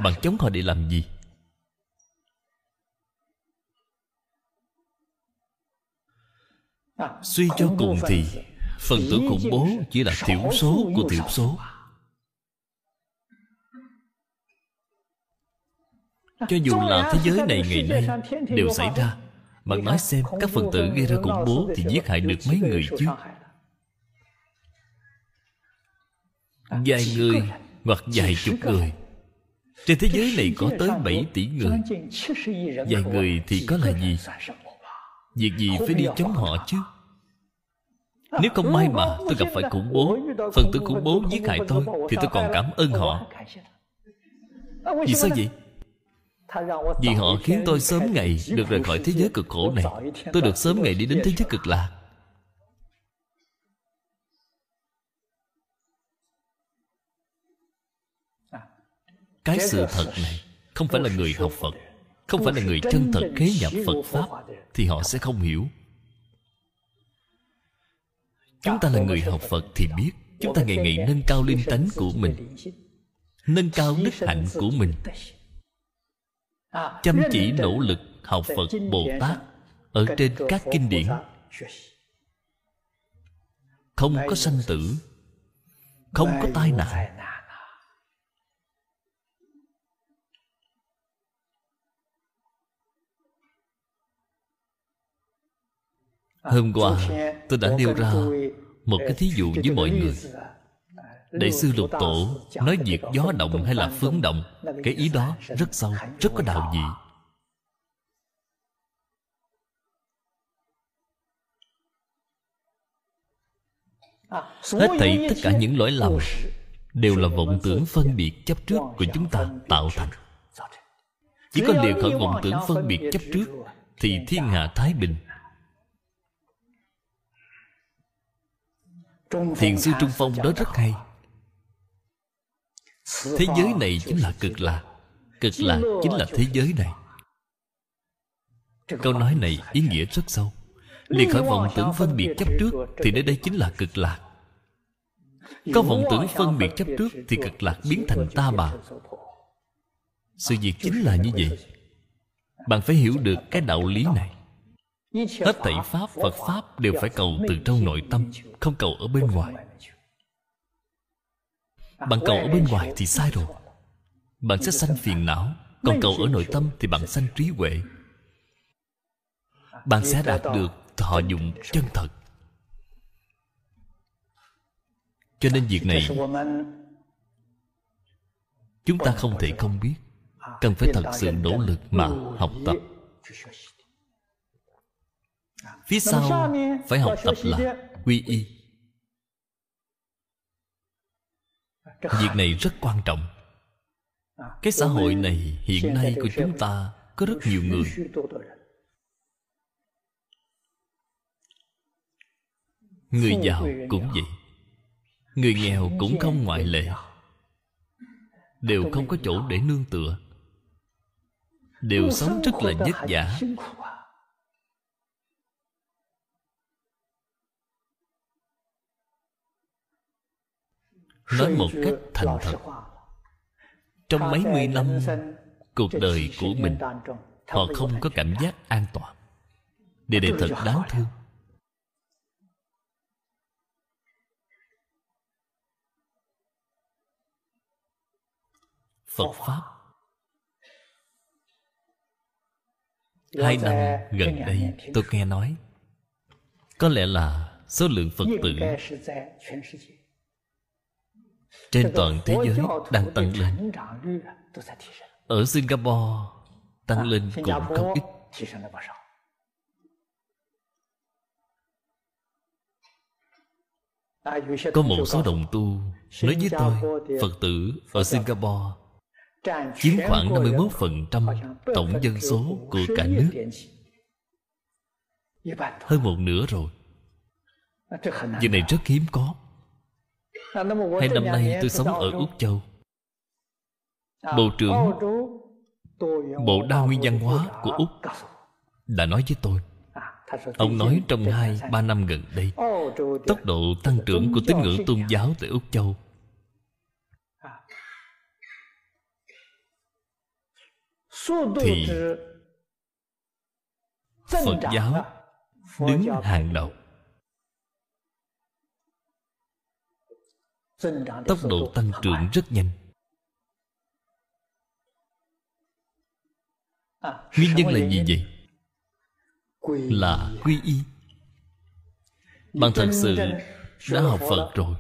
Bạn chống họ để làm gì? Suy cho cùng thì phần tử khủng bố chỉ là thiểu số của thiểu số. Cho dù là thế giới này ngày nay đều xảy ra bạn nói xem các phần tử gây ra khủng bố thì giết hại được mấy người chứ? vài người hoặc vài chục người. trên thế giới này có tới 7 tỷ người. Vài người thì có là gì? Việc gì phải đi chống họ chứ? Nếu không may mà tôi gặp phải khủng bố Phần tử khủng bố giết hại tôi Thì tôi còn cảm ơn họ. Vì sao vậy? Vì họ khiến tôi sớm ngày Được rời khỏi thế giới cực khổ này. Tôi được sớm ngày đi đến thế giới cực lạc cái sự thật này không phải là người học phật không phải là người chân thật khế nhập phật pháp thì họ sẽ không hiểu. Chúng ta là người học phật thì biết chúng ta ngày ngày nâng cao linh tánh của mình nâng cao đức hạnh của mình. Chăm chỉ nỗ lực học phật bồ tát ở trên các kinh điển. Không có sanh tử không có tai nạn Hôm qua tôi đã nêu ra Một cái thí dụ với mọi người. Đại sư Lục Tổ Nói việc gió động hay là phướng động Cái ý đó rất sâu Rất có đạo vị Hết thảy tất cả những lỗi lầm Đều là vọng tưởng phân biệt chấp trước Của chúng ta tạo thành. Chỉ có điều khởi vọng tưởng phân biệt chấp trước Thì thiên hạ thái bình thiền sư trung phong nói rất hay. Thế giới này chính là cực lạc cực lạc chính là thế giới này. Câu nói này ý nghĩa rất sâu. Liền khỏi vọng tưởng phân biệt chấp trước thì nơi đây chính là cực lạc. Có vọng tưởng phân biệt chấp trước thì cực lạc biến thành ta bà. Sự việc chính là như vậy. Bạn phải hiểu được cái đạo lý này hết thảy pháp, phật pháp đều phải cầu từ trong nội tâm, không cầu ở bên ngoài. Bạn cầu ở bên ngoài thì sai rồi. Bạn sẽ sanh phiền não, còn cầu ở nội tâm thì bạn sanh trí huệ. Bạn sẽ đạt được thọ dụng chân thật. Cho nên việc này, chúng ta không thể không biết, cần phải thật sự nỗ lực mà học tập phía sau phải học tập là quy y. Việc này rất quan trọng. Cái xã hội này hiện nay của chúng ta có rất nhiều người. Người giàu cũng vậy. Người nghèo cũng không ngoại lệ. Đều không có chỗ để nương tựa. Đều sống rất là vất vả nói một cách thành thật trong mấy mươi năm cuộc đời của mình họ không có cảm giác an toàn. Điều này thật đáng thương. Phật pháp. Hai năm gần đây tôi nghe nói có lẽ là số lượng phật tử trên toàn thế giới đang tăng lên. ở singapore tăng lên cũng không ít. có một số đồng tu nói với tôi phật tử ở singapore chiếm khoảng 51% tổng dân số của cả nước. hơn một nửa rồi. Việc này rất hiếm có hai năm nay tôi sống ở úc châu. Bộ trưởng bộ đa nguyên văn hóa của úc đã nói với tôi. Ông nói trong hai ba năm gần đây tốc độ tăng trưởng của tín ngưỡng tôn giáo tại úc châu. Thì phật giáo đứng hàng đầu tốc độ tăng trưởng rất nhanh. Nguyên nhân là gì vậy? Là quy y. Bạn thật sự đã học phật rồi.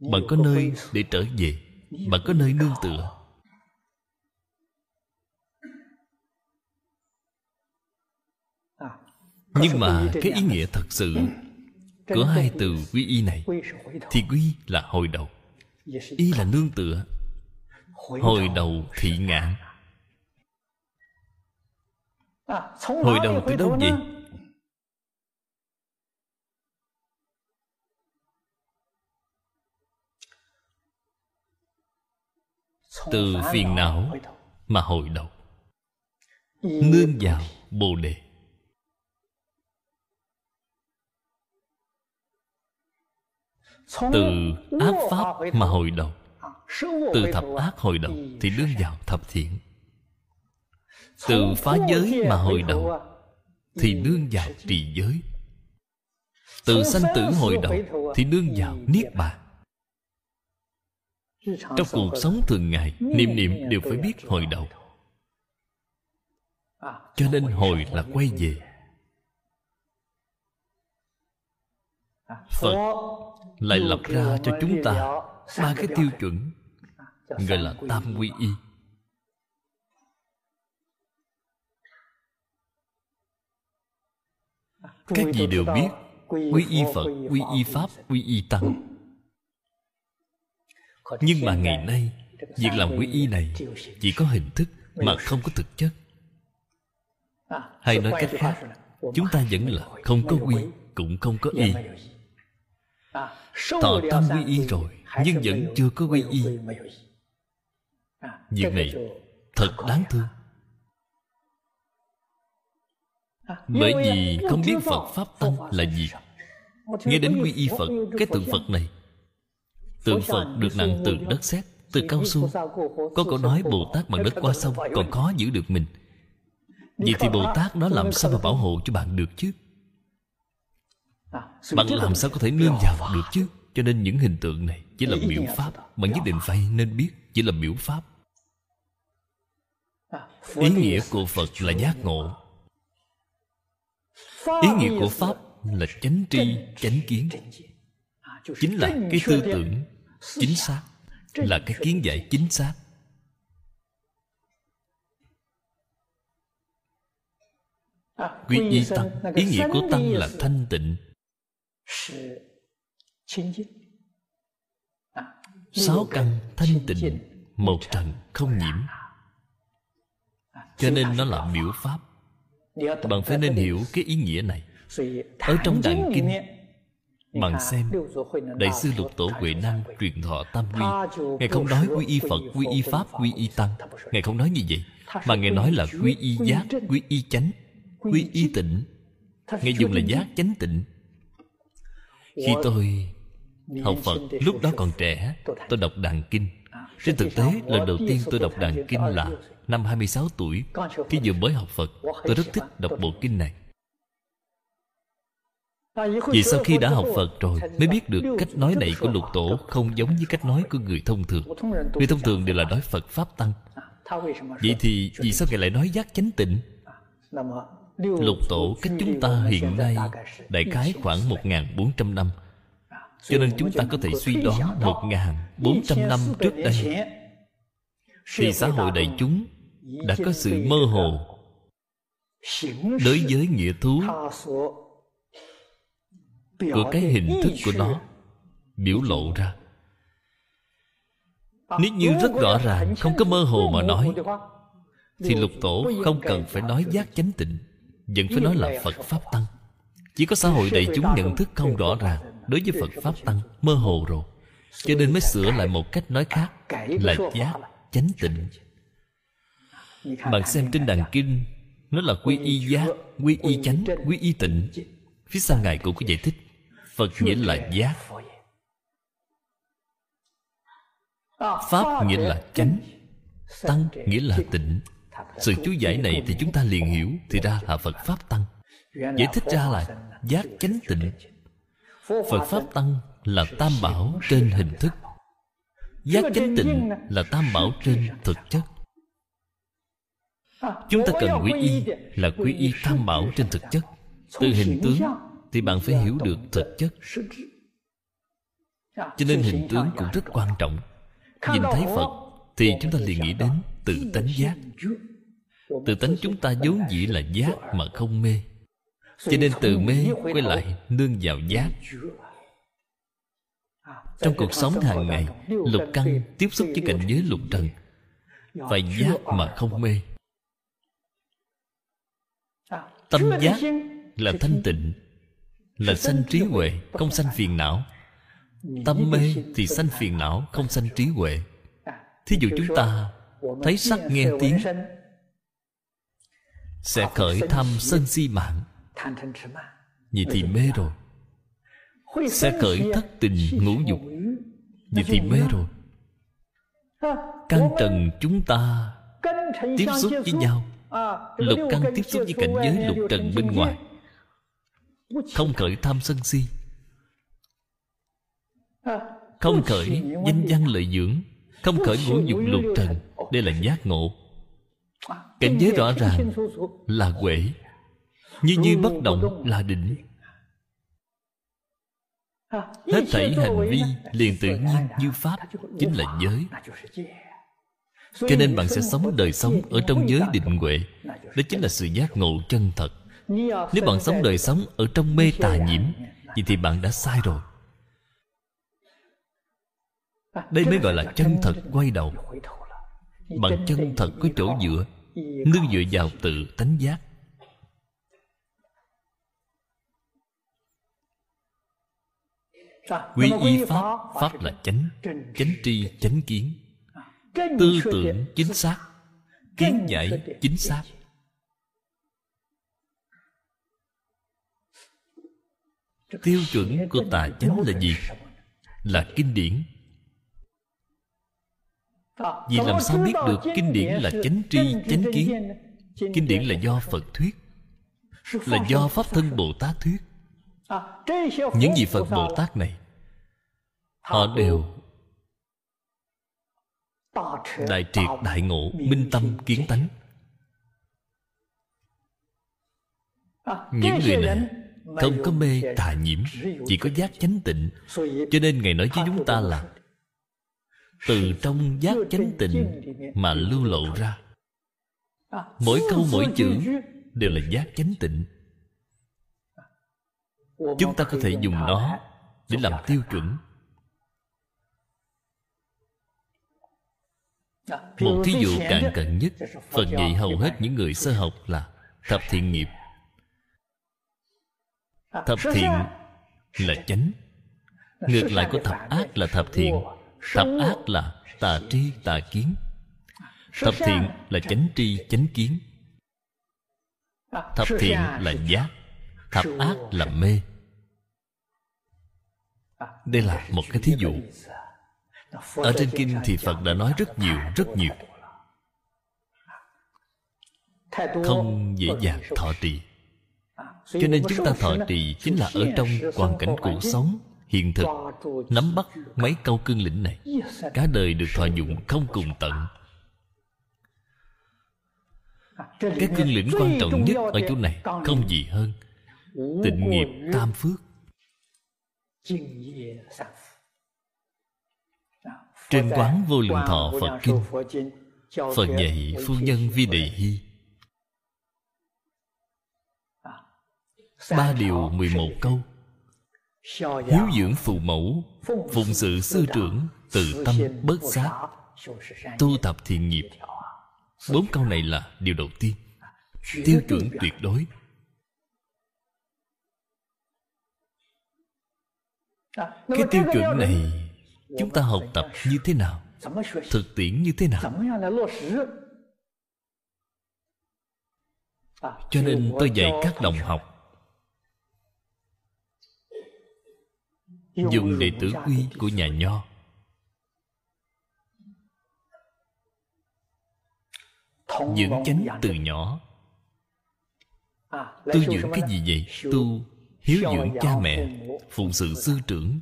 Bạn có nơi để trở về? bạn có nơi nương tựa? Nhưng mà cái ý nghĩa thật sự của hai từ quy y này thì quy là hồi đầu. Y là nương tựa. Hồi đầu thị ngạn hồi đầu từ đâu vậy từ phiền não mà hồi đầu. Nương vào bồ đề từ ác pháp mà hồi đầu. Từ thập ác hồi đầu thì đương vào thập thiện. Từ phá giới mà hồi đầu thì nương vào trì giới. Từ sanh tử hồi đầu thì nương vào niết bàn. Trong cuộc sống thường ngày niệm niệm đều phải biết hồi đầu. cho nên hồi là quay về. Phật lại lập ra cho chúng ta ba cái tiêu chuẩn gọi là tam quy y. Các vị đều biết quy y phật quy y pháp quy y tăng. Nhưng mà ngày nay việc làm quy y này chỉ có hình thức mà không có thực chất. Hay nói cách khác chúng ta vẫn là không có quy cũng không có y Thọ tâm quy y rồi Nhưng vẫn chưa có quy y. Việc này thật đáng thương. Bởi vì không biết Phật Pháp Tăng là gì. Nghe đến quy y Phật Cái tượng Phật này. Tượng Phật được nặng từ đất sét Từ cao su. Có câu nói Bồ Tát bằng đất qua sông Còn khó giữ được mình. Vậy thì Bồ Tát đó làm sao mà bảo hộ cho bạn được chứ bạn làm sao có thể nương vào được chứ? Cho nên những hình tượng này chỉ là biểu pháp bạn nhất định phải nên biết chỉ là biểu pháp. Ý nghĩa của phật là giác ngộ. Ý nghĩa của pháp là chánh tri chánh kiến. chính là cái tư tưởng chính xác là cái kiến giải chính xác. Quy y tăng ý nghĩa của tăng là thanh tịnh sáu căn thanh tịnh một trần không nhiễm. Cho nên nó là biểu pháp. Bạn phải nên hiểu cái ý nghĩa này. Ở trong đàn kinh bạn xem đại sư lục tổ huệ năng truyền thọ tam quy. Ngài không nói quy y phật quy y pháp quy y tăng. ngài không nói như vậy. Mà ngài nói là quy y giác quy y chánh quy y tịnh. Ngài dùng là giác chánh tịnh khi tôi học phật lúc đó còn trẻ tôi đọc đàn kinh. Trên thực tế, lần đầu tiên tôi đọc đàn kinh là Năm 26 tuổi. Khi vừa mới học Phật Tôi rất thích đọc bộ kinh này. Vì sau khi đã học Phật rồi Mới biết được cách nói này của lục tổ Không giống như cách nói của người thông thường. Người thông thường đều là nói Phật Pháp Tăng. Vậy thì vì sao Ngài lại nói giác chánh tịnh Lục tổ cách chúng ta hiện nay Đại khái khoảng 1.400 năm. Cho nên chúng ta có thể suy đoán 1.400 năm trước đây Thì xã hội đại chúng Đã có sự mơ hồ Đối với nghĩa thú Của cái hình thức của nó Biểu lộ ra. Nếu như rất rõ ràng Không có mơ hồ mà nói Thì lục tổ không cần phải nói giác chánh tịnh vẫn phải nói là phật pháp tăng. Chỉ có xã hội đại chúng nhận thức không rõ ràng đối với phật pháp tăng mơ hồ rồi. Cho nên mới sửa lại một cách nói khác là giác chánh tịnh. Bạn xem trên đàn kinh nó là quy y giác quy y chánh quy y tịnh. phía sau ngài cũng có giải thích phật nghĩa là giác. pháp nghĩa là chánh tăng nghĩa là tịnh sự chú giải này thì chúng ta liền hiểu, thì ra là phật pháp tăng. Giải thích ra là giác chánh tịnh. Phật pháp tăng là tam bảo trên hình thức. Giác chánh tịnh là tam bảo trên thực chất. Chúng ta cần quy y là quy y tam bảo trên thực chất. Từ hình tướng thì bạn phải hiểu được thực chất. Cho nên hình tướng cũng rất quan trọng. Nhìn thấy phật thì chúng ta liền nghĩ đến tự tánh giác tự tánh chúng ta vốn dĩ là giác mà không mê. Cho nên từ mê quay lại nương vào giác. Trong cuộc sống hàng ngày, lục căn tiếp xúc với cảnh giới lục trần. Phải giác mà không mê. Tâm giác là thanh tịnh, là sanh trí huệ, không sanh phiền não. Tâm mê thì sanh phiền não, không sanh trí huệ. Thí dụ chúng ta thấy sắc nghe tiếng sẽ khởi tham sân si mạng. Vậy thì mê rồi. Sẽ khởi thất tình ngũ dục. Vậy thì mê rồi. Căn trần chúng ta tiếp xúc với nhau. Lục căn tiếp xúc với cảnh giới lục trần bên ngoài. Không khởi tham sân si. Không khởi danh văn lợi dưỡng. Không khởi ngũ dục lục trần. Đây là giác ngộ cảnh giới rõ ràng là huệ như như bất động là định hết thảy hành vi liền tự nhiên như pháp chính là giới. cho nên bạn sẽ sống đời sống ở trong giới định huệ đó chính là sự giác ngộ chân thật. Nếu bạn sống đời sống ở trong mê tà nhiễm vậy thì bạn đã sai rồi. Đây mới gọi là chân thật quay đầu bạn chân thật có chỗ dựa nương dựa vào tự tánh giác. Quy y pháp pháp là chánh chánh tri chánh kiến. Tư tưởng chính xác. kiến giải chính xác. tiêu chuẩn của tà chánh là gì? là kinh điển vì làm sao biết được kinh điển là chánh tri chánh kiến? kinh điển là do phật thuyết là do pháp thân bồ tát thuyết. Những vị phật bồ tát này họ đều đại triệt đại ngộ minh tâm kiến tánh. Những người này không có mê tà nhiễm chỉ có giác chánh tịnh. cho nên ngài nói với chúng ta là từ trong giác chánh tịnh mà lưu lộ ra. Mỗi câu mỗi chữ đều là giác chánh tịnh. Chúng ta có thể dùng nó để làm tiêu chuẩn. Một thí dụ cạn cận nhất phật dạy hầu hết những người sơ học là thập thiện nghiệp. Thập thiện là chánh. Ngược lại của thập ác là thập thiện thập ác là tà tri tà kiến. Thập thiện là chánh tri chánh kiến. Thập thiện là giác. Thập ác là mê. Đây là một cái thí dụ. Ở trên kinh thì phật đã nói rất nhiều rất nhiều. Không dễ dàng thọ trì. Cho nên chúng ta thọ trì chính là ở trong hoàn cảnh cuộc sống hiện thực nắm bắt mấy câu cương lĩnh này. Cả đời được thọ dụng không cùng tận. Cái cương lĩnh quan trọng nhất ở chỗ này không gì hơn tịnh nghiệp tam phước. Trên quán vô lượng thọ phật kinh phật dạy phu nhân vi đề hy ba điều mười một câu hiếu dưỡng phụ mẫu phụng sự sư trưởng từ tâm bớt sát tu tập thiện nghiệp. bốn câu này là điều đầu tiên. Tiêu chuẩn tuyệt đối. Cái tiêu chuẩn này chúng ta học tập như thế nào? Thực tiễn như thế nào? Cho nên tôi dạy các đồng học dùng đệ tử quy của nhà nho. Dưỡng chánh từ nhỏ. Tu dưỡng cái gì vậy? Tu hiếu dưỡng cha mẹ, phụng sự sư trưởng.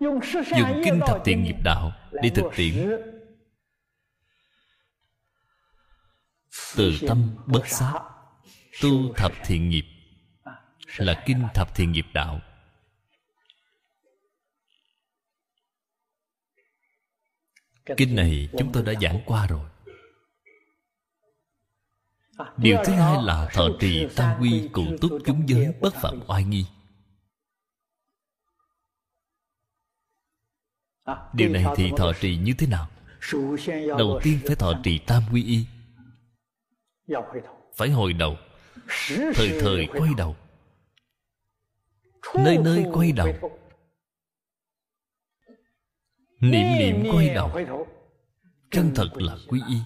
Dùng kinh thập thiện nghiệp đạo để thực tiễn. Từ tâm bất sát. Tu thập thiện nghiệp là kinh thập thiện nghiệp đạo. Kinh này chúng tôi đã giảng qua rồi. Điều thứ hai là thọ trì tam quy cụ túc chúng giới bất phạm oai nghi. Điều này thì thọ trì như thế nào? đầu tiên phải thọ trì tam quy y. phải hồi đầu. Thời thời quay đầu. Nơi nơi quay đầu niệm niệm quay đầu. chân thật là quy y.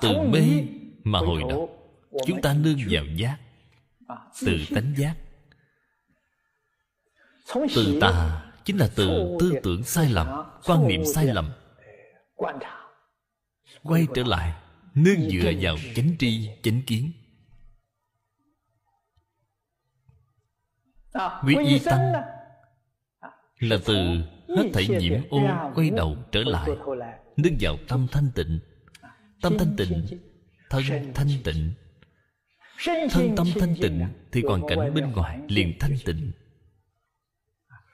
Từ mê mà hồi đầu chúng ta nương vào giác. Từ tánh giác. Từ tà chính là từ tư tưởng sai lầm quan niệm sai lầm. Quay trở lại nương dựa vào chánh tri chánh kiến. Quy y tăng là từ hết thảy nhiễm ô quay đầu trở lại, nương vào tâm thanh tịnh. Tâm thanh tịnh, thân thanh tịnh. Thân tâm thanh tịnh thì hoàn cảnh bên ngoài liền thanh tịnh.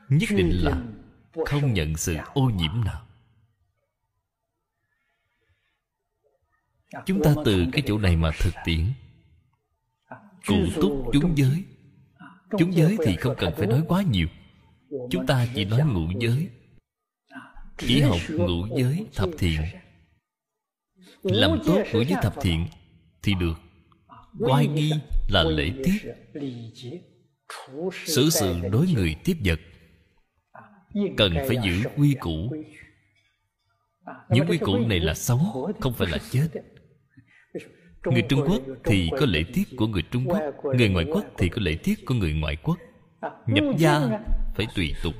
Nhất định là không nhận sự ô nhiễm nào. Chúng ta từ cái chỗ này mà thực tiễn. Cụ túc chúng giới. Chúng giới thì không cần phải nói quá nhiều chúng ta chỉ nói ngũ giới. Chỉ học ngũ giới thập thiện. Làm tốt ngũ giới thập thiện thì được. Oai nghi là lễ tiết. Xử sự đối người tiếp vật. Cần phải giữ quy củ. Những quy củ này là sống không phải là chết. Người trung quốc thì có lễ tiết của người trung quốc, người ngoại quốc thì có lễ tiết của người ngoại quốc. Nhập gia phải tùy tục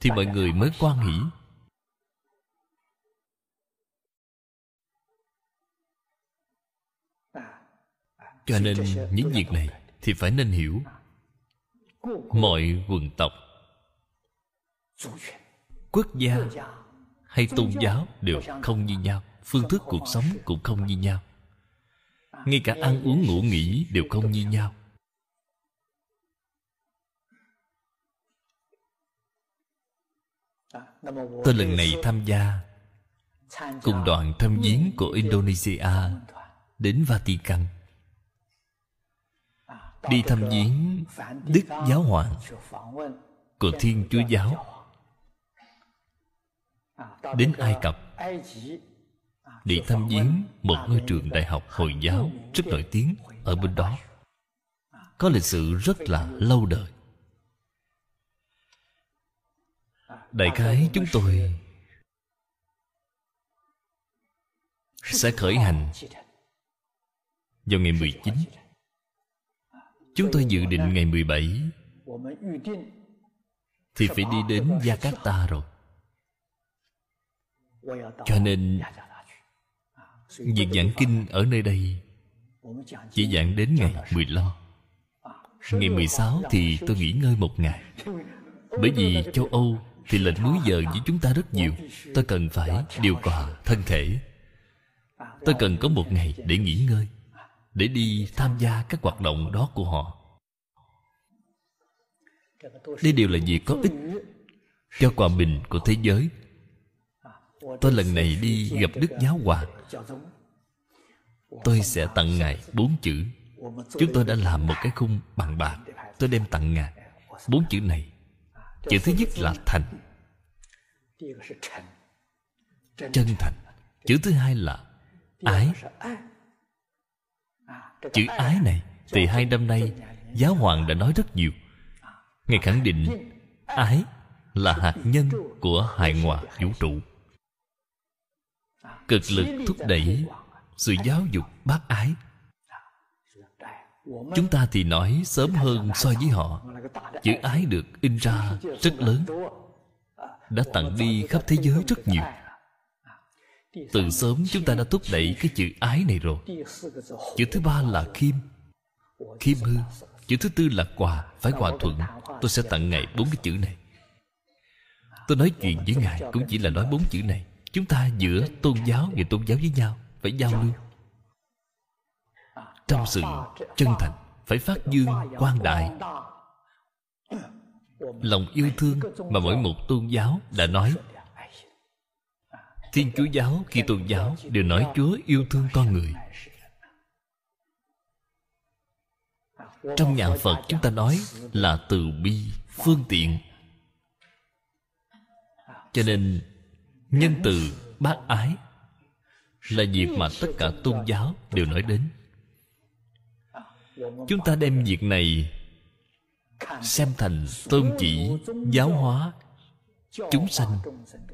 thì mọi người mới quan hỷ cho nên những việc này thì phải nên hiểu. Mọi quần tộc, quốc gia hay tôn giáo đều không như nhau, phương thức cuộc sống cũng không như nhau. Ngay cả ăn uống ngủ nghỉ đều không như nhau. Tôi lần này tham gia cùng đoàn thăm viếng của indonesia đến vatican. Đi thăm viếng đức giáo hoàng của thiên chúa giáo. Đến ai cập để thăm viếng một ngôi trường đại học hồi giáo rất nổi tiếng ở bên đó. Có lịch sử rất là lâu đời. Đại khái chúng tôi sẽ khởi hành vào ngày 19 Chúng tôi dự định ngày 17 thì phải đi đến jakarta rồi. Cho nên, việc giảng kinh ở nơi đây chỉ giảng đến ngày 15 Ngày 16 thì tôi nghỉ ngơi một ngày. Bởi vì châu Âu thì lệnh múi giờ với chúng ta rất nhiều. Tôi cần phải điều hòa thân thể. Tôi cần có một ngày để nghỉ ngơi, Để đi tham gia các hoạt động đó của họ. Đây đều là việc có ích Cho hòa bình của thế giới. Tôi lần này đi gặp Đức Giáo Hoàng Tôi sẽ tặng Ngài bốn chữ. Chúng tôi đã làm một cái khung bằng bạc. Tôi đem tặng Ngài Bốn chữ này. Chữ thứ nhất là thành. Chân thành. Chữ thứ hai là ái. Chữ ái này Thì hai năm nay, Giáo hoàng đã nói rất nhiều. Ngài khẳng định, Ái là hạt nhân của hài hòa vũ trụ. Cực lực thúc đẩy Sự giáo dục bác ái. Chúng ta thì nói sớm hơn so với họ. Chữ ái được in ra rất lớn, Đã tặng đi khắp thế giới rất nhiều. Từ sớm chúng ta đã thúc đẩy cái chữ ái này rồi. Chữ thứ ba là khiêm Khiêm hư. Chữ thứ tư là quà. Phải hòa thuận. Tôi sẽ tặng Ngài bốn cái chữ này. Tôi nói chuyện với Ngài Cũng chỉ là nói bốn chữ này. Chúng ta giữa tôn giáo và tôn giáo với nhau, Phải giao lưu trong sự chân thành, phải phát dương quang đại. Lòng yêu thương mà mỗi một tôn giáo đã nói. Thiên chúa giáo khi tôn giáo đều nói chúa yêu thương con người. Trong nhà phật chúng ta nói là từ bi, phương tiện. Cho nên, nhân từ bác ái là việc mà tất cả tôn giáo đều nói đến chúng ta đem việc này xem thành tôn chỉ giáo hóa chúng sanh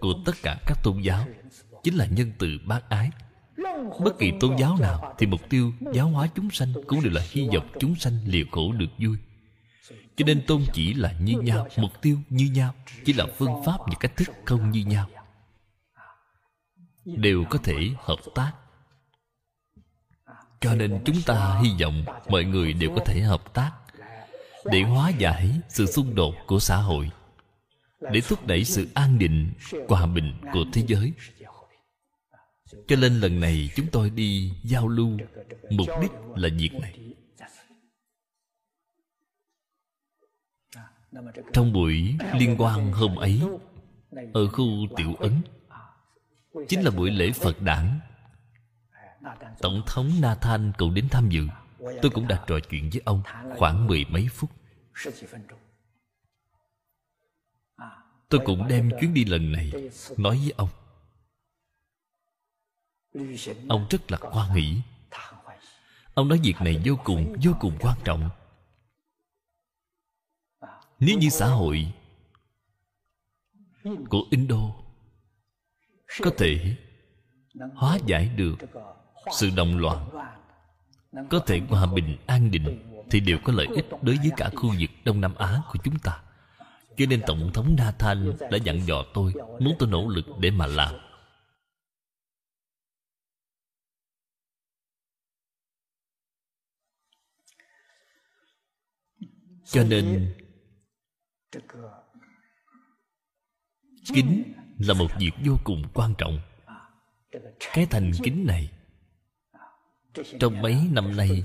của tất cả các tôn giáo. Chính là nhân từ bác ái. Bất kỳ tôn giáo nào thì mục tiêu giáo hóa chúng sanh cũng đều là hy vọng chúng sanh liều khổ được vui. Cho nên tôn chỉ là như nhau, mục tiêu như nhau, chỉ là phương pháp và cách thức không như nhau. Đều có thể hợp tác cho nên chúng ta hy vọng mọi người đều có thể hợp tác để hóa giải sự xung đột của xã hội, để thúc đẩy sự an định, hòa bình của thế giới. Cho nên lần này chúng tôi đi giao lưu, mục đích là việc này. Trong buổi liên quan hôm ấy, ở khu tiểu ấn, chính là buổi lễ phật đản Tổng thống Nathan cũng đến tham dự. Tôi cũng đã trò chuyện với ông Khoảng mười mấy phút. Tôi cũng đem chuyến đi lần này Nói với ông. Ông rất là hoan nghĩ. Ông nói việc này vô cùng Vô cùng quan trọng. Nếu như xã hội Của Indo Có thể Hóa giải được sự động loạn có thể hòa bình, an định thì đều có lợi ích đối với cả khu vực đông nam á của chúng ta. Cho nên tổng thống nathan đã dặn dò tôi muốn tôi nỗ lực để mà làm. Cho nên, kính là một việc vô cùng quan trọng. Cái thành kính này trong mấy năm nay,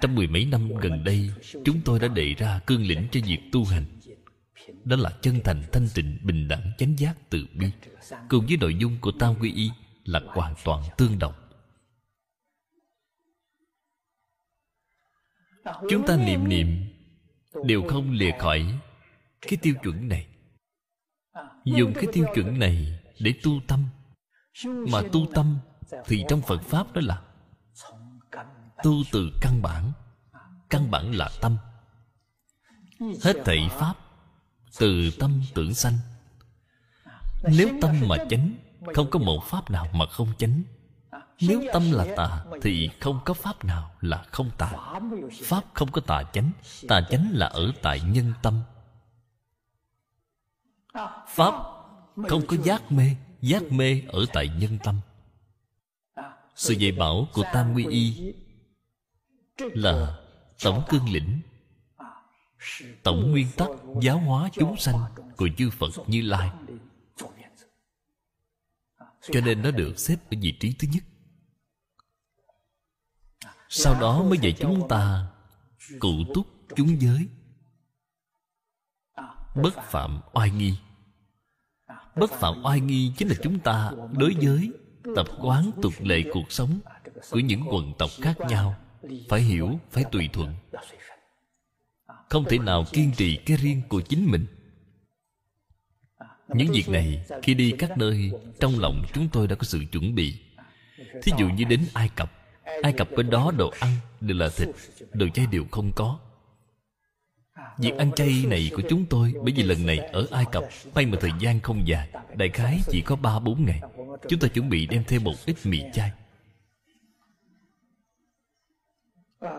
trong mười mấy năm gần đây, chúng tôi đã đề ra cương lĩnh cho việc tu hành. Đó là chân thành, thanh tịnh, bình đẳng, chánh giác, từ bi. Cùng với nội dung của tam quy y là hoàn toàn tương đồng. Chúng ta niệm niệm, đều không lìa khỏi cái tiêu chuẩn này. Dùng cái tiêu chuẩn này để tu tâm. Mà tu tâm thì trong phật pháp đó là tu từ căn bản. Căn bản là tâm. Hết thảy pháp từ tâm tưởng sanh. Nếu tâm mà chánh, không có một pháp nào mà không chánh. Nếu tâm là tà, thì không có pháp nào là không tà. Pháp không có tà chánh tà chánh là ở tại nhân tâm. Pháp không có giác mê giác mê ở tại nhân tâm. Sự dạy bảo của tam quy y là tổng cương lĩnh. Tổng nguyên tắc giáo hóa chúng sanh của chư phật như lai. Cho nên nó được xếp ở vị trí thứ nhất. Sau đó mới dạy chúng ta cụ túc chúng giới. Bất phạm oai nghi. Bất phạm oai nghi chính là chúng ta đối với tập quán tục lệ cuộc sống của những quần tộc khác nhau phải hiểu, phải tùy thuận. Không thể nào kiên trì cái riêng của chính mình. Những việc này, khi đi các nơi, trong lòng chúng tôi đã có sự chuẩn bị. Thí dụ như đến ai cập. Ai cập bên đó đồ ăn đều là thịt, đồ chay đều không có. Việc ăn chay này của chúng tôi, Bởi vì lần này ở Ai Cập, May mà thời gian không dài, Đại khái chỉ có 3-4 ngày. Chúng ta chuẩn bị đem thêm một ít mì chay.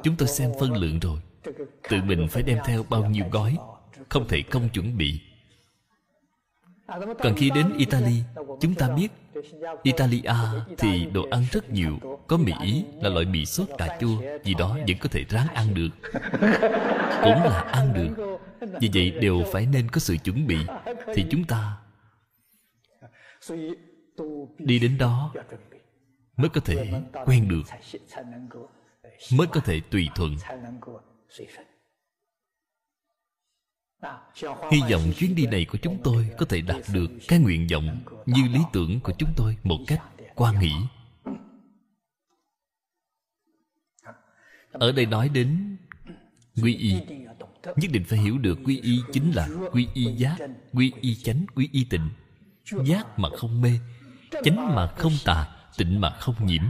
Chúng tôi xem phân lượng rồi. Tự mình phải đem theo bao nhiêu gói, Không thể không chuẩn bị. Còn khi đến Italy, Chúng ta biết Italia thì đồ ăn rất nhiều, Có mì Ý là loại mì sốt cà chua, Vì đó vẫn có thể ráng ăn được. Cũng là ăn được. Vì vậy đều phải nên có sự chuẩn bị, Thì chúng ta Đi đến đó Mới có thể quen được. Mới có thể tùy thuận. Hy vọng chuyến đi này của chúng tôi có thể đạt được cái nguyện vọng như lý tưởng của chúng tôi một cách quan nghĩ. ở đây nói đến quy y. Nhất định phải hiểu được quy y chính là quy y giác, quy y chánh, quy y tịnh. Giác mà không mê, chánh mà không tà, tịnh mà không nhiễm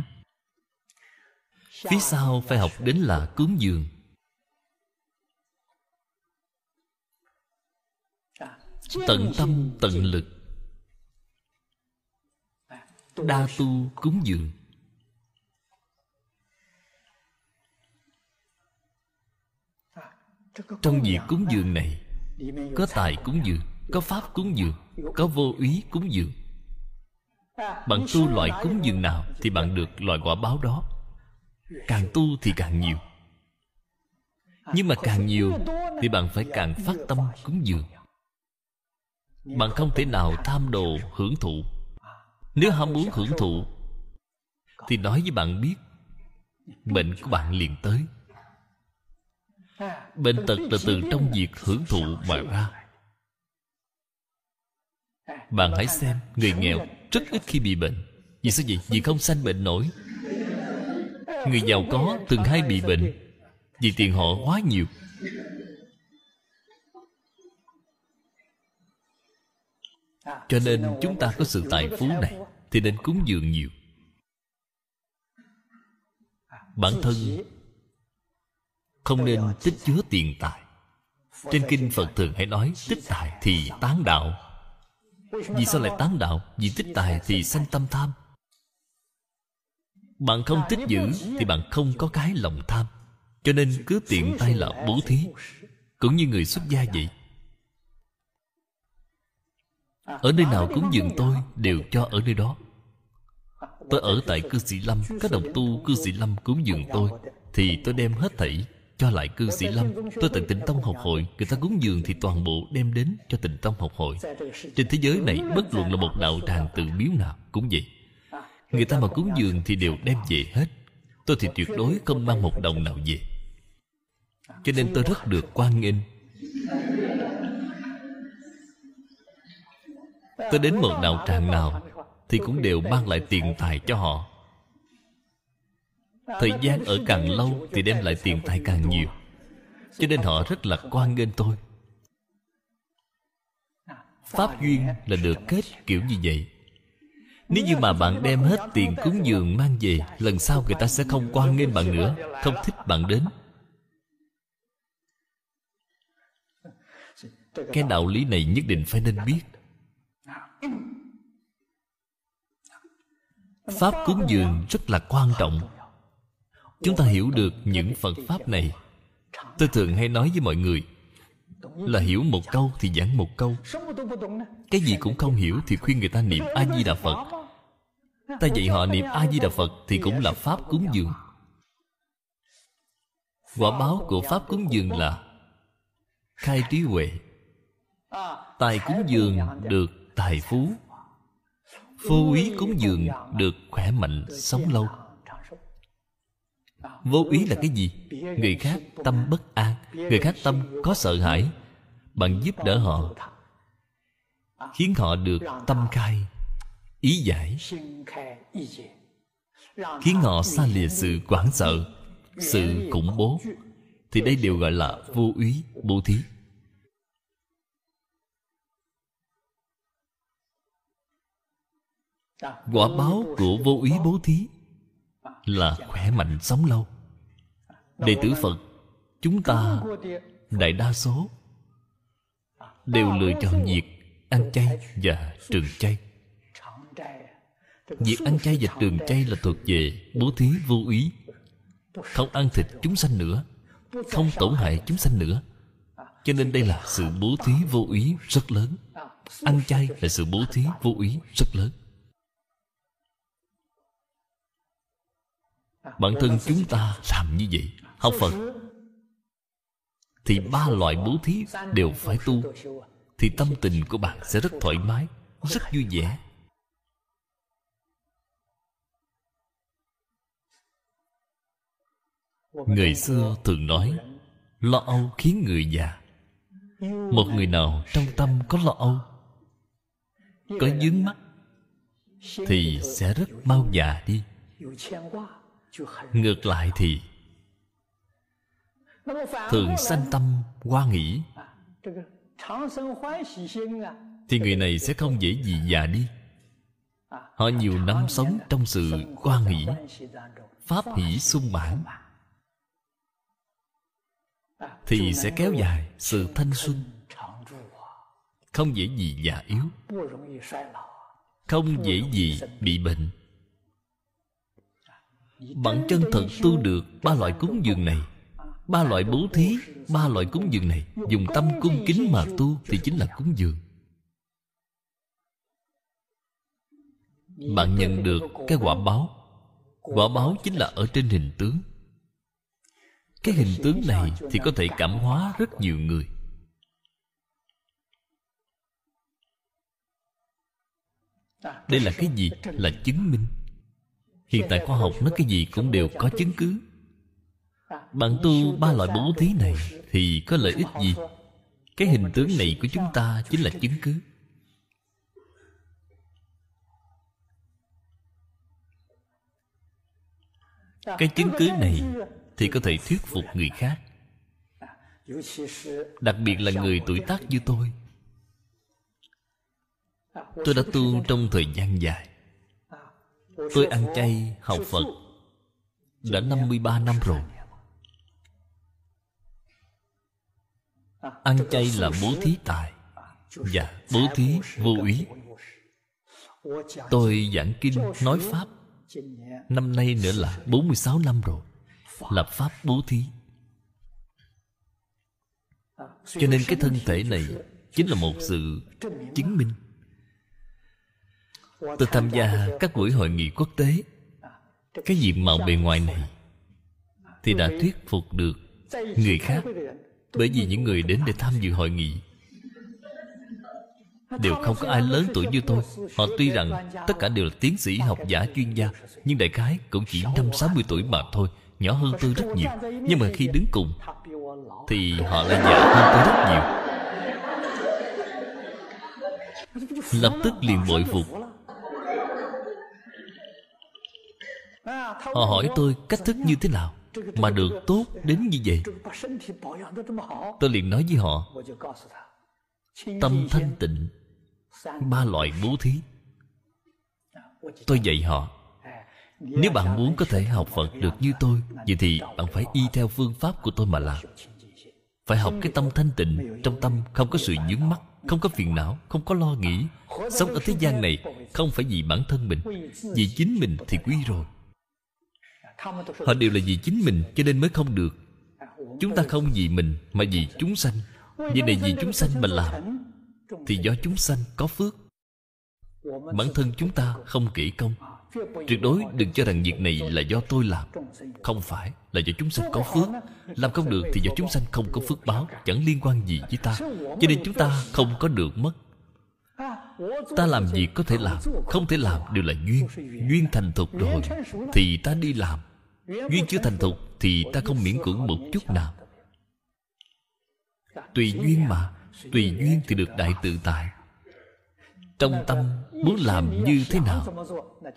phía sau phải học đến là cúng dường. Tận tâm, tận lực. Đa tu cúng dường. Trong việc cúng dường này, có tài cúng dường, có pháp cúng dường, có vô úy cúng dường. Bạn tu loại cúng dường nào thì bạn được loại quả báo đó càng tu thì càng nhiều. Nhưng mà càng nhiều thì bạn phải càng phát tâm cúng dường. Bạn không thể nào tham đồ hưởng thụ. Nếu ham muốn hưởng thụ, thì nói với bạn biết, bệnh của bạn liền tới. Bệnh tật là từ trong việc hưởng thụ mà ra. Bạn hãy xem người nghèo rất ít khi bị bệnh. Vì sao vậy? Vì không sanh bệnh nổi người giàu có từng hay bị bệnh, vì tiền họ quá nhiều. Cho nên chúng ta có sự tài phú này thì nên cúng dường nhiều. Bản thân không nên tích chứa tiền tài. Trên kinh phật thường hay nói, tích tài thì tán đạo. Vì sao lại tán đạo? Vì tích tài thì sanh tâm tham bạn không tích giữ thì bạn không có cái lòng tham. Cho nên cứ tiện tay là bố thí, cũng như người xuất gia vậy. Ở nơi nào cúng dường tôi đều cho ở nơi đó. Tôi ở tại cư sĩ lâm các đồng tu cư sĩ lâm cúng dường tôi, thì tôi đem hết thảy cho lại cư sĩ lâm. Tôi tận tịnh tông học hội, người ta cúng dường thì toàn bộ đem đến cho tịnh tông học hội. Trên thế giới này bất luận là một đạo tràng tự miếu nào cũng vậy người ta mà cúng dường thì đều đem về hết. Tôi thì tuyệt đối không mang một đồng nào về. Cho nên tôi rất được quan nghênh. Tôi đến một đạo tràng nào thì cũng đều mang lại tiền tài cho họ. Thời gian ở càng lâu thì đem lại tiền tài càng nhiều. Cho nên họ rất là quan nghênh tôi. Pháp duyên là được kết kiểu như vậy nếu như mà bạn đem hết tiền cúng dường mang về, lần sau người ta sẽ không quan nghênh bạn nữa, không thích bạn đến. Cái đạo lý này nhất định phải nên biết. Pháp cúng dường rất là quan trọng. Chúng ta hiểu được những phật pháp này. Tôi thường hay nói với mọi người là hiểu một câu thì giảng một câu. Cái gì cũng không hiểu thì khuyên người ta niệm a di đà phật ta dạy họ niệm a di đà phật thì cũng là pháp cúng dường. Quả báo của pháp cúng dường là khai trí huệ. Tài cúng dường được tài phú. Vô úy cúng dường được khỏe mạnh, sống lâu. Vô úy là cái gì? Người khác tâm bất an, người khác tâm có sợ hãi bạn giúp đỡ họ, khiến họ được tâm khai ý giải. Khiến họ xa lìa sự quảng sợ, sự khủng bố. Thì đây đều gọi là vô úy bố thí. Quả báo của vô úy bố thí là khỏe mạnh sống lâu. Đệ tử phật, chúng ta, đại đa số, đều lựa chọn việc ăn chay và trường chay việc ăn chay và trường chay là thuộc về bố thí vô úy. Không ăn thịt chúng sanh nữa, không tổn hại chúng sanh nữa. Cho nên đây là sự bố thí vô úy rất lớn. Ăn chay là sự bố thí vô úy rất lớn. Bản thân chúng ta làm như vậy, học phật, thì ba loại bố thí đều phải tu. Thì tâm tình của bạn sẽ rất thoải mái, rất vui vẻ. Người xưa thường nói, lo âu khiến người già. Một người nào trong tâm có lo âu, có dướng mắt, thì sẽ rất mau già đi. Ngược lại thì, thường sanh tâm hoa nghĩ, thì người này sẽ không dễ gì già đi. Họ nhiều năm sống trong sự hoa nghĩ, pháp hỷ sung mãn thì sẽ kéo dài sự thanh xuân. Không dễ gì già yếu. Không dễ gì bị bệnh. Bạn chân thật tu được ba loại cúng dường này ba loại bố thí ba loại cúng dường này. Dùng tâm cung kính mà tu thì chính là cúng dường. Bạn nhận được cái quả báo. quả báo chính là ở trên hình tướng cái hình tướng này thì có thể cảm hóa rất nhiều người. Đây là cái gì? Là chứng minh. Hiện tại khoa học nói cái gì cũng đều có chứng cứ. Bạn tu ba loại bố thí này thì có lợi ích gì? Cái hình tướng này của chúng ta chính là chứng cứ. Cái chứng cứ này thì có thể thuyết phục người khác. Đặc biệt là người tuổi tác như tôi. Tôi đã tu trong thời gian dài. Tôi ăn chay, học phật. Đã 53 năm rồi. Ăn chay là bố thí tài. Và bố thí vô úy tôi giảng kinh, nói pháp. Năm nay nữa là 46 năm rồi lập pháp bố thí. Cho nên cái thân thể này chính là một sự chứng minh. Tôi tham gia các buổi hội nghị quốc tế. Cái diện mạo bề ngoài này thì đã thuyết phục được người khác, bởi vì những người đến để tham dự hội nghị đều không có ai lớn tuổi như tôi. Họ tuy rằng tất cả đều là tiến sĩ, học giả, chuyên gia, nhưng đại khái cũng chỉ năm sáu mươi tuổi mà thôi nhỏ hơn tôi rất nhiều. Nhưng mà khi đứng cùng thì họ lại già hơn tôi rất nhiều. Lập tức liền bội phục. họ hỏi tôi cách thức như thế nào mà được tốt đến như vậy? tôi liền nói với họ tâm thanh tịnh ba loại bố thí. Tôi dạy họ nếu bạn muốn có thể học phật được như tôi, vậy thì bạn phải y theo phương pháp của tôi mà làm. Phải học cái tâm thanh tịnh, trong tâm không có sự nhướng mắt, không có phiền não, không có lo nghĩ. Sống ở thế gian này không phải vì bản thân mình, vì chính mình thì quý rồi. Họ đều là vì chính mình cho nên mới không được. Chúng ta không vì mình mà vì chúng sanh. Vì này vì chúng sanh mà làm, thì do chúng sanh có phước. Bản thân chúng ta không kỹ công tuyệt đối đừng cho rằng việc này là do tôi làm. Không phải là do chúng sanh có phước. Làm không được thì do chúng sanh không có phước báo, chẳng liên quan gì với ta. Cho nên chúng ta không có được mất. Ta làm việc có thể làm, không thể làm đều là duyên. Duyên thành thục rồi thì ta đi làm. Duyên chưa thành thục thì ta không miễn cưỡng một chút nào. Tùy duyên mà, tùy duyên thì được đại tự tại. Trong tâm muốn làm như thế nào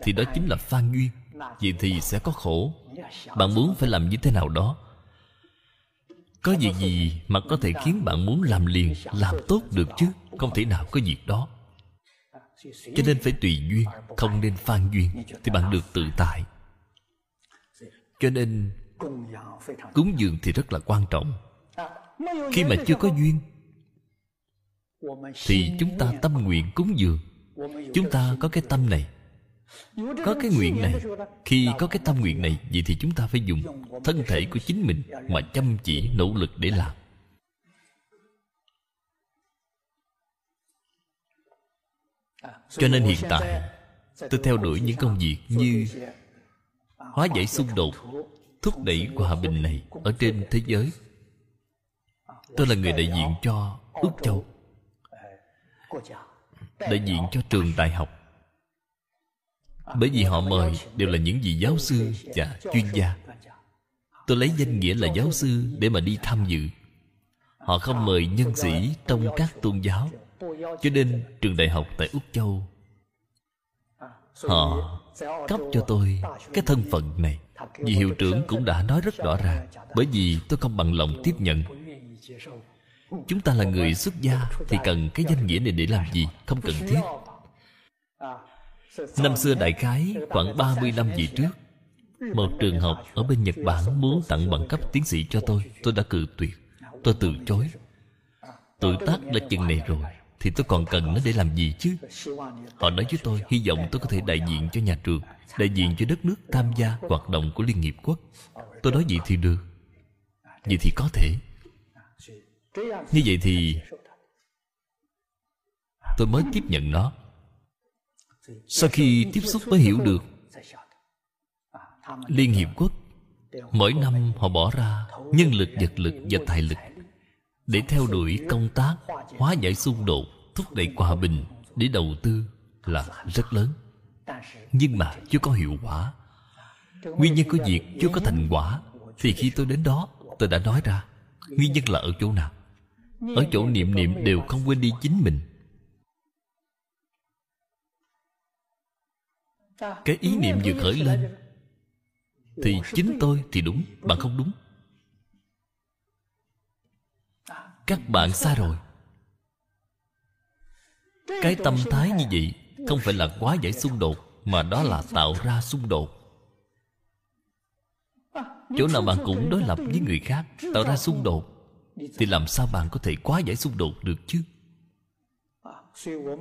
thì đó chính là phan duyên vậy thì sẽ có khổ. Bạn muốn phải làm như thế nào đó? Có việc gì mà có thể khiến bạn muốn làm liền, làm tốt được chứ? Không thể nào có việc đó. Cho nên phải tùy duyên, không nên phan duyên, thì bạn được tự tại. Cho nên, cúng dường thì rất là quan trọng. Khi mà chưa có duyên, thì chúng ta tâm nguyện cúng dường. Chúng ta có cái tâm này có cái nguyện này. Khi có cái tâm nguyện này, vậy thì chúng ta phải dùng thân thể của chính mình mà chăm chỉ, nỗ lực để làm. Cho nên hiện tại, tôi theo đuổi những công việc như hóa giải xung đột, thúc đẩy hòa bình này ở trên thế giới. Tôi là người đại diện cho ước châu, đại diện cho trường đại học bởi vì họ mời đều là những vị giáo sư và chuyên gia. Tôi lấy danh nghĩa là giáo sư để mà đi tham dự. Họ không mời nhân sĩ trong các tôn giáo, cho nên trường đại học tại úc châu. Họ cấp cho tôi cái thân phận này. Vì hiệu trưởng cũng đã nói rất rõ ràng, bởi vì tôi không bằng lòng tiếp nhận. Chúng ta là người xuất gia thì cần cái danh nghĩa này để làm gì? Không cần thiết năm xưa đại khái khoảng 30 năm về trước một trường học ở bên nhật bản muốn tặng bằng cấp tiến sĩ cho tôi tôi đã cự tuyệt tôi từ chối. Tuổi tác đã chừng này rồi thì tôi còn cần nó để làm gì chứ? Họ nói với tôi hy vọng tôi có thể đại diện cho nhà trường đại diện cho đất nước tham gia hoạt động của liên hiệp quốc. Tôi nói vậy thì được. Vậy thì có thể. Như vậy thì tôi mới tiếp nhận nó sau khi tiếp xúc mới hiểu được, liên hiệp quốc mỗi năm họ bỏ ra nhân lực, vật lực và tài lực để theo đuổi công tác hóa giải xung đột, thúc đẩy hòa bình để đầu tư là rất lớn. Nhưng mà chưa có hiệu quả. Nguyên nhân của việc chưa có thành quả thì khi tôi đến đó, tôi đã nói ra, nguyên nhân là ở chỗ nào? Ở chỗ niệm niệm đều không quên đi chính mình. Cái ý niệm vừa khởi lên, thì chính tôi thì đúng, bạn không đúng. Các bạn sai rồi. Cái tâm thái như vậy không phải là quá giải xung đột, mà đó là tạo ra xung đột. Chỗ nào bạn cũng đối lập với người khác, tạo ra xung đột, thì làm sao bạn có thể quá giải xung đột được chứ?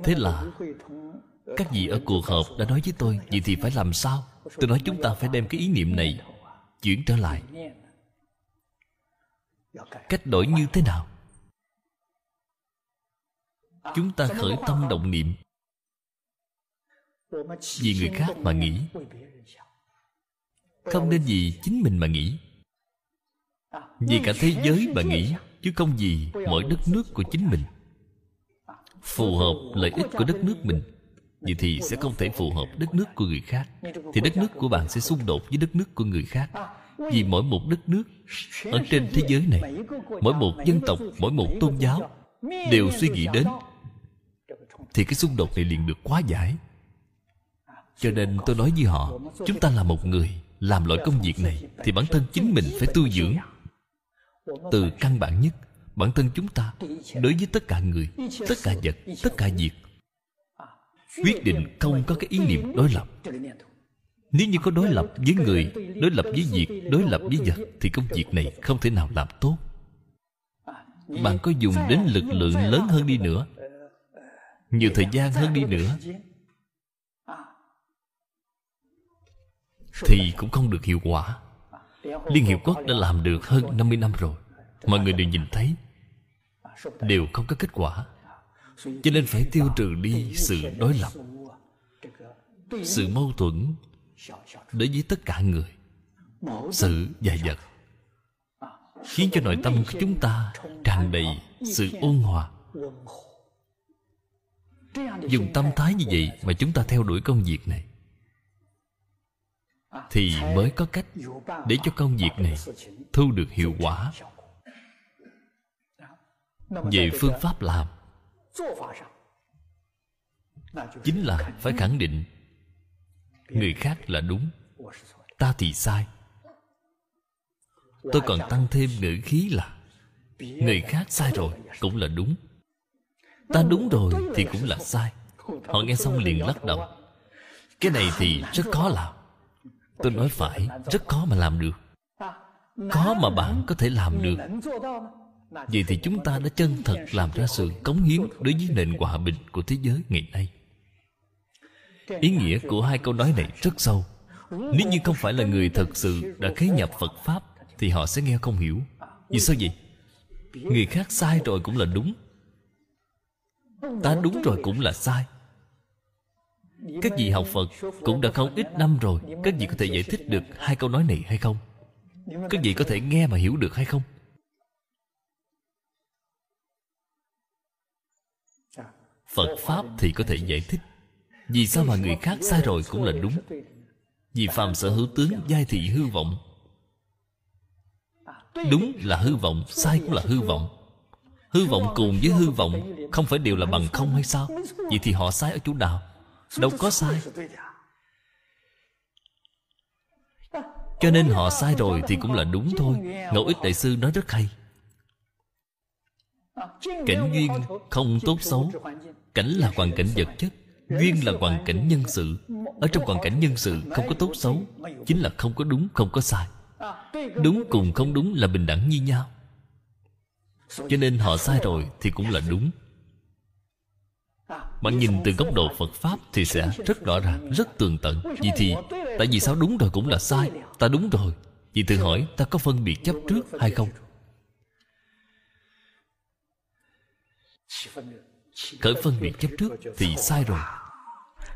Thế là các vị ở cuộc họp đã nói với tôi, vậy thì phải làm sao? Tôi nói, chúng ta phải đem cái ý niệm này chuyển trở lại. Cách đổi như thế nào? Chúng ta khởi tâm động niệm. Vì người khác mà nghĩ. Không nên vì chính mình mà nghĩ. Vì cả thế giới mà nghĩ, chứ không vì mỗi đất nước của chính mình. Phù hợp lợi ích của đất nước mình vậy thì sẽ không thể phù hợp đất nước của người khác. Thì đất nước của bạn sẽ xung đột với đất nước của người khác. Vì mỗi một đất nước ở trên thế giới này, mỗi một dân tộc, mỗi một tôn giáo đều suy nghĩ đến, thì cái xung đột này liền được quá giải. Cho nên tôi nói với họ, chúng ta là một người làm loại công việc này thì bản thân chính mình phải tu dưỡng. Từ căn bản nhất, bản thân chúng ta, đối với tất cả người, tất cả vật, tất cả việc quyết định không có cái ý niệm đối lập. Nếu như có đối lập với người, đối lập với việc, đối lập với vật, thì công việc này không thể nào làm tốt. Bạn có dùng đến lực lượng lớn hơn đi nữa. Nhiều thời gian hơn đi nữa. Thì cũng không được hiệu quả. Liên hiệp quốc đã làm được hơn 50 năm rồi. Mọi người đều nhìn thấy. Đều không có kết quả cho nên phải tiêu trừ đi sự đối lập, sự mâu thuẫn đối với tất cả người, sự và vật khiến cho nội tâm của chúng ta tràn đầy sự ôn hòa. Dùng tâm thái như vậy mà chúng ta theo đuổi công việc này, thì mới có cách để cho công việc này thu được hiệu quả. Về phương pháp làm chính là phải khẳng định người khác là đúng ta thì sai. Tôi còn tăng thêm ngữ khí là người khác sai rồi cũng là đúng. Ta đúng rồi thì cũng là sai. họ nghe xong liền lắc đầu. cái này thì rất khó làm. tôi nói phải rất khó mà làm được. Khó mà bạn có thể làm được vậy thì chúng ta đã chân thật làm ra sự cống hiến đối với nền hòa bình của thế giới ngày nay. Ý nghĩa của hai câu nói này rất sâu. Nếu như không phải là người thật sự đã khế nhập phật pháp, thì họ sẽ nghe không hiểu. Vì sao vậy? Người khác sai rồi cũng là đúng. Ta đúng rồi cũng là sai. Các vị học phật cũng đã không ít năm rồi, các vị có thể giải thích được hai câu nói này hay không? Các vị có thể nghe mà hiểu được hay không? Phật pháp thì có thể giải thích. Vì sao mà người khác sai rồi cũng là đúng? Vì phàm sở hữu tướng, giai thị hư vọng. Đúng là hư vọng, sai cũng là hư vọng. Hư vọng cùng với hư vọng không phải đều là bằng không hay sao? Vậy thì họ sai ở chỗ nào? Đâu có sai. Cho nên họ sai rồi thì cũng là đúng thôi. Ngẫu ích đại sư nói rất hay. Cảnh duyên không tốt xấu cảnh là hoàn cảnh vật chất duyên là hoàn cảnh nhân sự. Ở trong hoàn cảnh nhân sự không có tốt xấu, chính là không có đúng, không có sai. Đúng cùng không đúng là bình đẳng như nhau. Cho nên họ sai rồi thì cũng là đúng. Bạn nhìn từ góc độ phật pháp thì sẽ rất rõ ràng, rất tường tận. Vì thì, tại vì sao đúng rồi cũng là sai, ta đúng rồi. Vì tự hỏi, ta có phân biệt chấp trước hay không? Khởi phân biệt chấp trước thì sai rồi.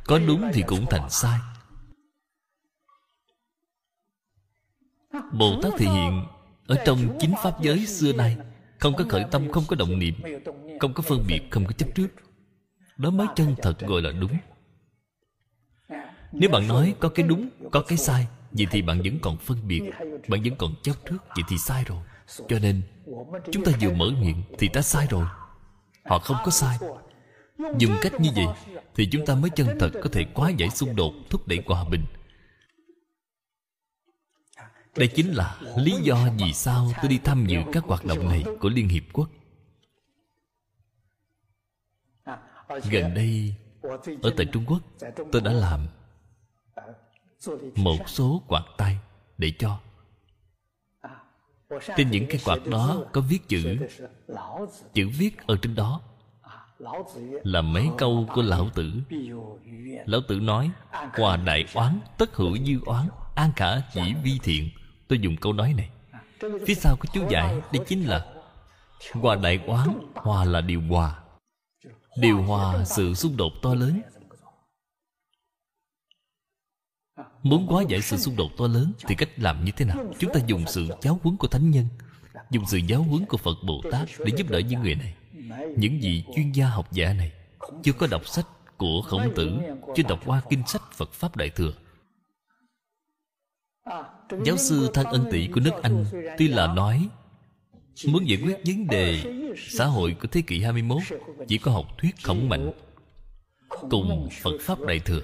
Có đúng thì cũng thành sai. Bồ tát thể hiện, ở trong chính pháp giới xưa nay, không có khởi tâm, không có động niệm, không có phân biệt, không có chấp trước. Đó mới chân thật gọi là đúng. Nếu bạn nói có cái đúng, có cái sai, vậy thì bạn vẫn còn phân biệt, bạn vẫn còn chấp trước, vậy thì sai rồi. Cho nên, chúng ta vừa mở miệng thì ta sai rồi họ không có sai. Dùng cách như vậy thì chúng ta mới chân thật có thể quá giải xung đột thúc đẩy hòa bình. Đây chính là lý do vì sao tôi đi tham dự các hoạt động này của liên hiệp quốc. Gần đây, ở tại trung quốc, tôi đã làm một số quạt tay để cho trên những cái quạt đó có viết chữ. Chữ viết ở trên đó là mấy câu của lão tử. Lão tử nói, hòa đại oán, tất hữu dư oán, an khả chỉ vi thiện. Tôi dùng câu nói này. Phía sau của chú giải đây chính là, hòa đại oán, hòa là điều hòa. Điều hòa sự xung đột to lớn muốn hóa giải sự xung đột to lớn thì cách làm như thế nào? Chúng ta dùng sự giáo huấn của thánh nhân, dùng sự giáo huấn của phật bồ tát để giúp đỡ những người này. Những vị chuyên gia học giả này chưa có đọc sách của khổng tử, chưa đọc qua kinh sách phật pháp đại thừa. Giáo sư thanh ân tỷ của nước anh tuy là nói, muốn giải quyết vấn đề xã hội của thế kỷ 21 chỉ có học thuyết khổng mạnh, cùng phật pháp đại thừa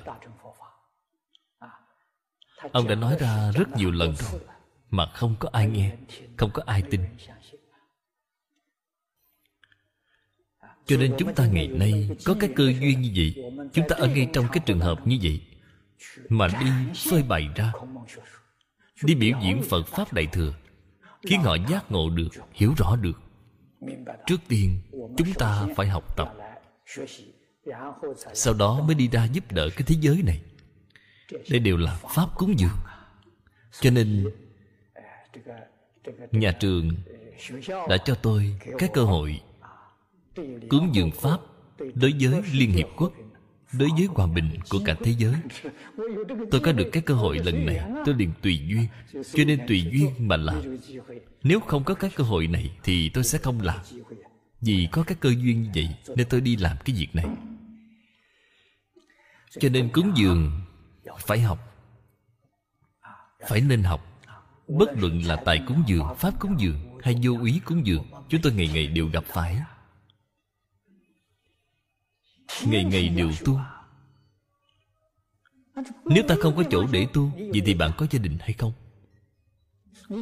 ông đã nói ra rất nhiều lần rồi, mà không có ai nghe, không có ai tin. Cho nên chúng ta ngày nay có cái cơ duyên như vậy, chúng ta ở ngay trong cái trường hợp như vậy, mà đi phơi bày ra, đi biểu diễn phật pháp đại thừa, khiến họ giác ngộ được, hiểu rõ được. Trước tiên, chúng ta phải học tập. Sau đó mới đi ra giúp đỡ cái thế giới này đây đều là pháp cúng dường. Cho nên, nhà trường đã cho tôi cái cơ hội cúng dường pháp đối với liên hiệp quốc, đối với hòa bình của cả thế giới. Tôi có được cái cơ hội lần này, tôi liền tùy duyên. Cho nên tùy duyên mà làm. Nếu không có cái cơ hội này thì tôi sẽ không làm. Vì có cái cơ duyên như vậy, nên tôi đi làm cái việc này. Cho nên cúng dường phải học. Phải nên học. Bất luận là tài cúng dường, pháp cúng dường hay vô úy cúng dường, chúng tôi ngày ngày đều gặp phải. Ngày ngày đều tu. Nếu ta không có chỗ để tu, vậy thì bạn có gia đình hay không?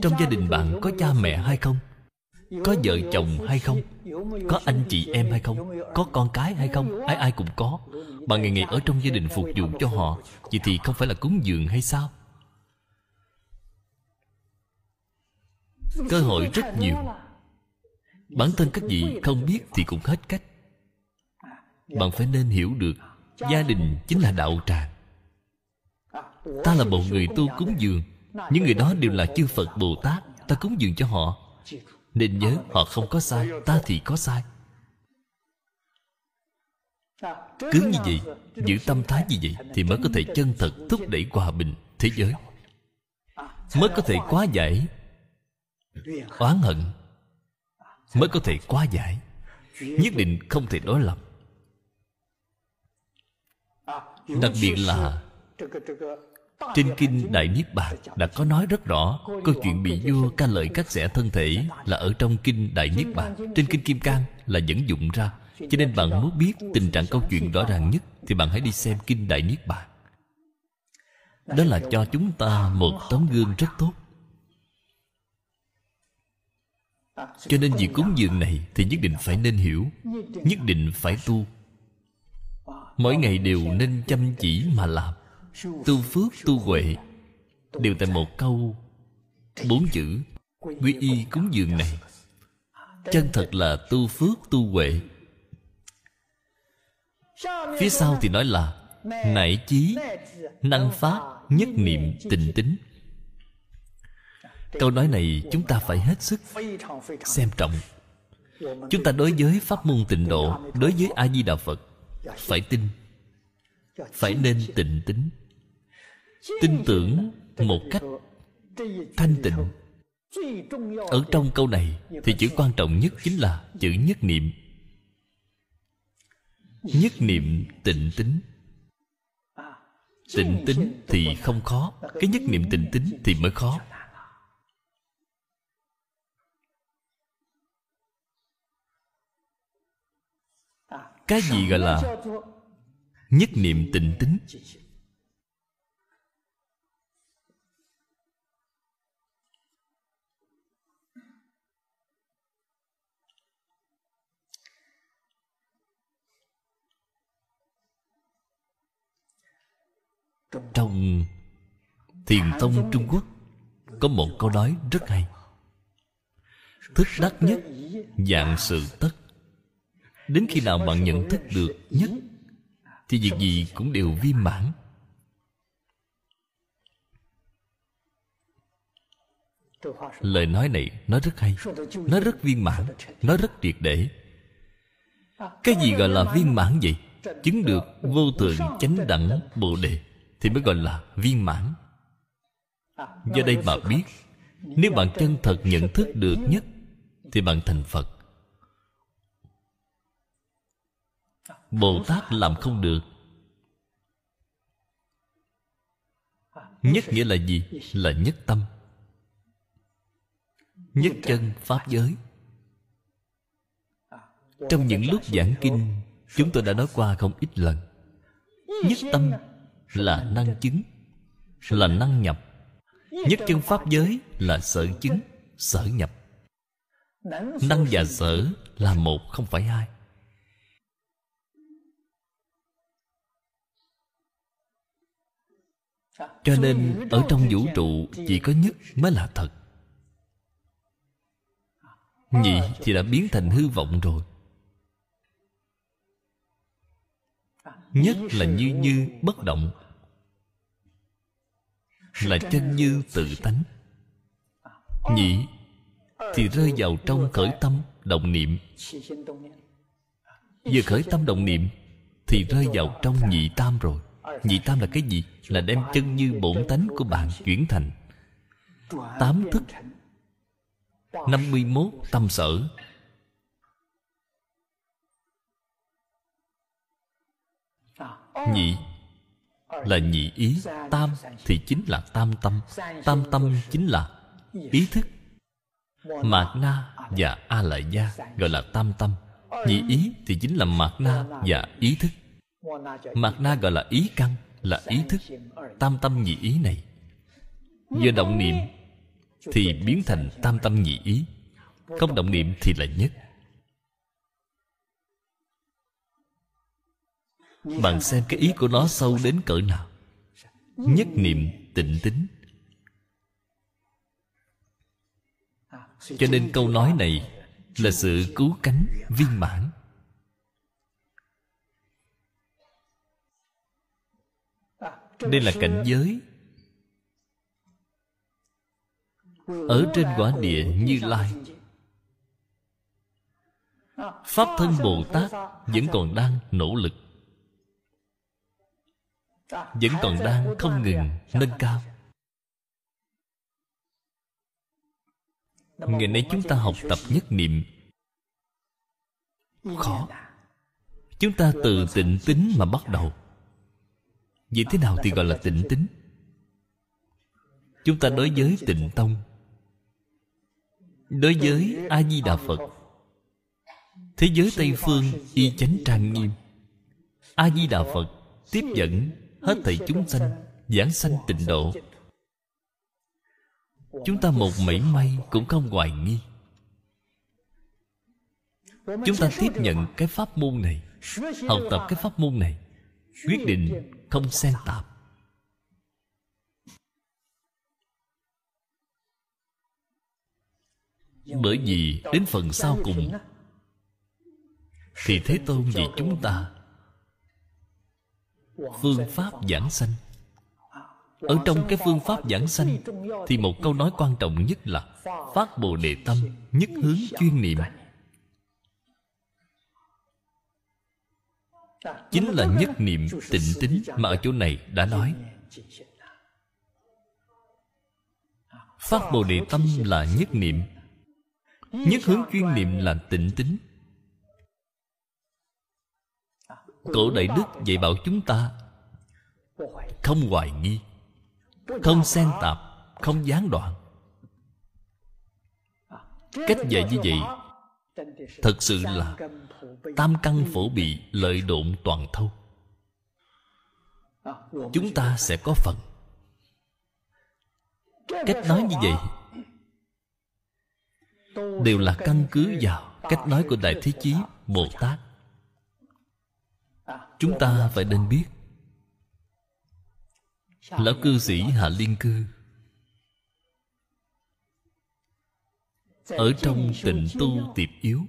Trong gia đình bạn có cha mẹ hay không? Có vợ chồng hay không? Có anh chị em hay không? Có con cái hay không? Ai ai cũng có. Bạn ngày ngày ở trong gia đình phục vụ cho họ, vậy thì không phải là cúng dường hay sao? Cơ hội rất nhiều. Bản thân các vị không biết thì cũng hết cách. Bạn phải nên hiểu được, gia đình chính là đạo tràng. Ta là một người tu cúng dường. Những người đó đều là chư phật bồ tát, ta cúng dường cho họ nên nhớ họ không có sai, ta thì có sai. Cứ như vậy, giữ tâm thái như vậy thì mới có thể chân thật thúc đẩy hòa bình thế giới. Mới có thể quá giải oán hận. Mới có thể quá giải nhất định không thể đối lập. Đặc biệt là trên kinh đại niết bàn đã có nói rất rõ, câu chuyện bị vua ca lợi cắt xẻ thân thể là ở trong kinh đại niết bàn. Trên kinh kim cang là dẫn dụng ra. Cho nên bạn muốn biết tình trạng câu chuyện rõ ràng nhất thì bạn hãy đi xem kinh đại niết bàn. Đó là cho chúng ta một tấm gương rất tốt. Cho nên việc cúng dường này thì nhất định phải nên hiểu, nhất định phải tu. Mỗi ngày đều nên chăm chỉ mà làm tu phước tu huệ. Đều tại một câu, bốn chữ, quy y cúng dường này. Chân thật là tu phước tu huệ. Phía sau thì nói là, nảy chí, năng pháp nhất niệm tình tính. Câu nói này chúng ta phải hết sức xem trọng. Chúng ta đối với pháp môn tịnh độ, đối với a di đà phật, phải tin, phải nên tịnh tính tin tưởng một cách thanh tịnh. Ở trong câu này thì chữ quan trọng nhất chính là chữ nhất niệm. Nhất niệm tịnh tính. Tịnh tính thì không khó, cái nhất niệm tịnh tính thì mới khó. Cái gì gọi là nhất niệm tịnh tính? Trong thiền tông trung quốc, có một câu nói rất hay. Thức đắc nhất, dạng sự tất. Đến khi nào bạn nhận thức được nhất, thì việc gì cũng đều viên mãn. Lời nói này, nó rất hay, nó rất viên mãn, nó rất triệt để. Cái gì gọi là viên mãn vậy? Chứng được vô thượng chánh đẳng bồ đề thì mới gọi là viên mãn. Do đây mà biết, nếu bạn chân thật nhận thức được nhất, thì bạn thành phật. Bồ tát làm không được. Nhất nghĩa là gì? Là nhất tâm. Nhất chân pháp giới. Trong những lúc giảng kinh, chúng tôi đã nói qua không ít lần. Nhất tâm là năng chứng, là năng nhập. Nhất chân pháp giới là sở chứng, sở nhập. Năng và sở là một, không phải hai. Cho nên ở trong vũ trụ chỉ có nhất mới là thật. Nhị thì đã biến thành hư vọng rồi. Nhất là như như bất động là chân như tự tánh. Nhị thì rơi vào trong khởi tâm, động niệm. Vừa khởi tâm, động niệm thì rơi vào trong nhị tam rồi. Nhị tam là cái gì? Là đem chân như bổn tánh của bạn chuyển thành tám thức. Năm mươi mốt tâm sở. Nhị là nhị ý, tam thì chính là tam tâm. Tam tâm chính là ý thức. Mạt na và a lại gia gọi là tam tâm. Nhị ý thì chính là mạt na và ý thức. Mạt na gọi là ý căn, là ý thức. Tam tâm nhị ý này do động niệm thì biến thành tam tâm nhị ý. Không động niệm thì là nhất. Bạn xem cái ý của nó sâu đến cỡ nào? Nhất niệm tịnh tính. Cho nên câu nói này là sự cứu cánh viên mãn. Đây là cảnh giới. Ở trên quả địa như lai. Pháp thân bồ tát vẫn còn đang nỗ lực vẫn còn đang không ngừng nâng cao. Ngày nay chúng ta học tập nhất niệm. Khó. Chúng ta từ tịnh tính mà bắt đầu. Vậy thế nào thì gọi là tịnh tính? Chúng ta đối với tịnh tông. Đối với a di đà phật. Thế giới tây phương y chánh trang nghiêm. A di đà phật tiếp dẫn hết thảy chúng sanh, giảng sanh tịnh độ. Chúng ta một mảy may cũng không hoài nghi. Chúng ta tiếp nhận cái pháp môn này, học tập cái pháp môn này, quyết định không xen tạp. Bởi vì đến phần sau cùng, thì thế tôn vì chúng ta phương pháp giảng sanh. Ở trong cái phương pháp giảng sanh thì một câu nói quan trọng nhất là phát bồ đề tâm nhất hướng chuyên niệm. Chính là nhất niệm tịnh tính mà ở chỗ này đã nói. Phát bồ đề tâm là nhất niệm. Nhất hướng chuyên niệm là tịnh tính. Cổ đại đức dạy bảo chúng ta, không hoài nghi, không xen tạp, không gián đoạn. Cách dạy như vậy thật sự là tam căn phổ bị lợi độn toàn thâu. Chúng ta sẽ có phần. Cách nói như vậy đều là căn cứ vào cách nói của đại thế chí bồ tát chúng ta phải nên biết. Lão cư sĩ hạ liên cư ở trong tịnh tu tiệp yếu,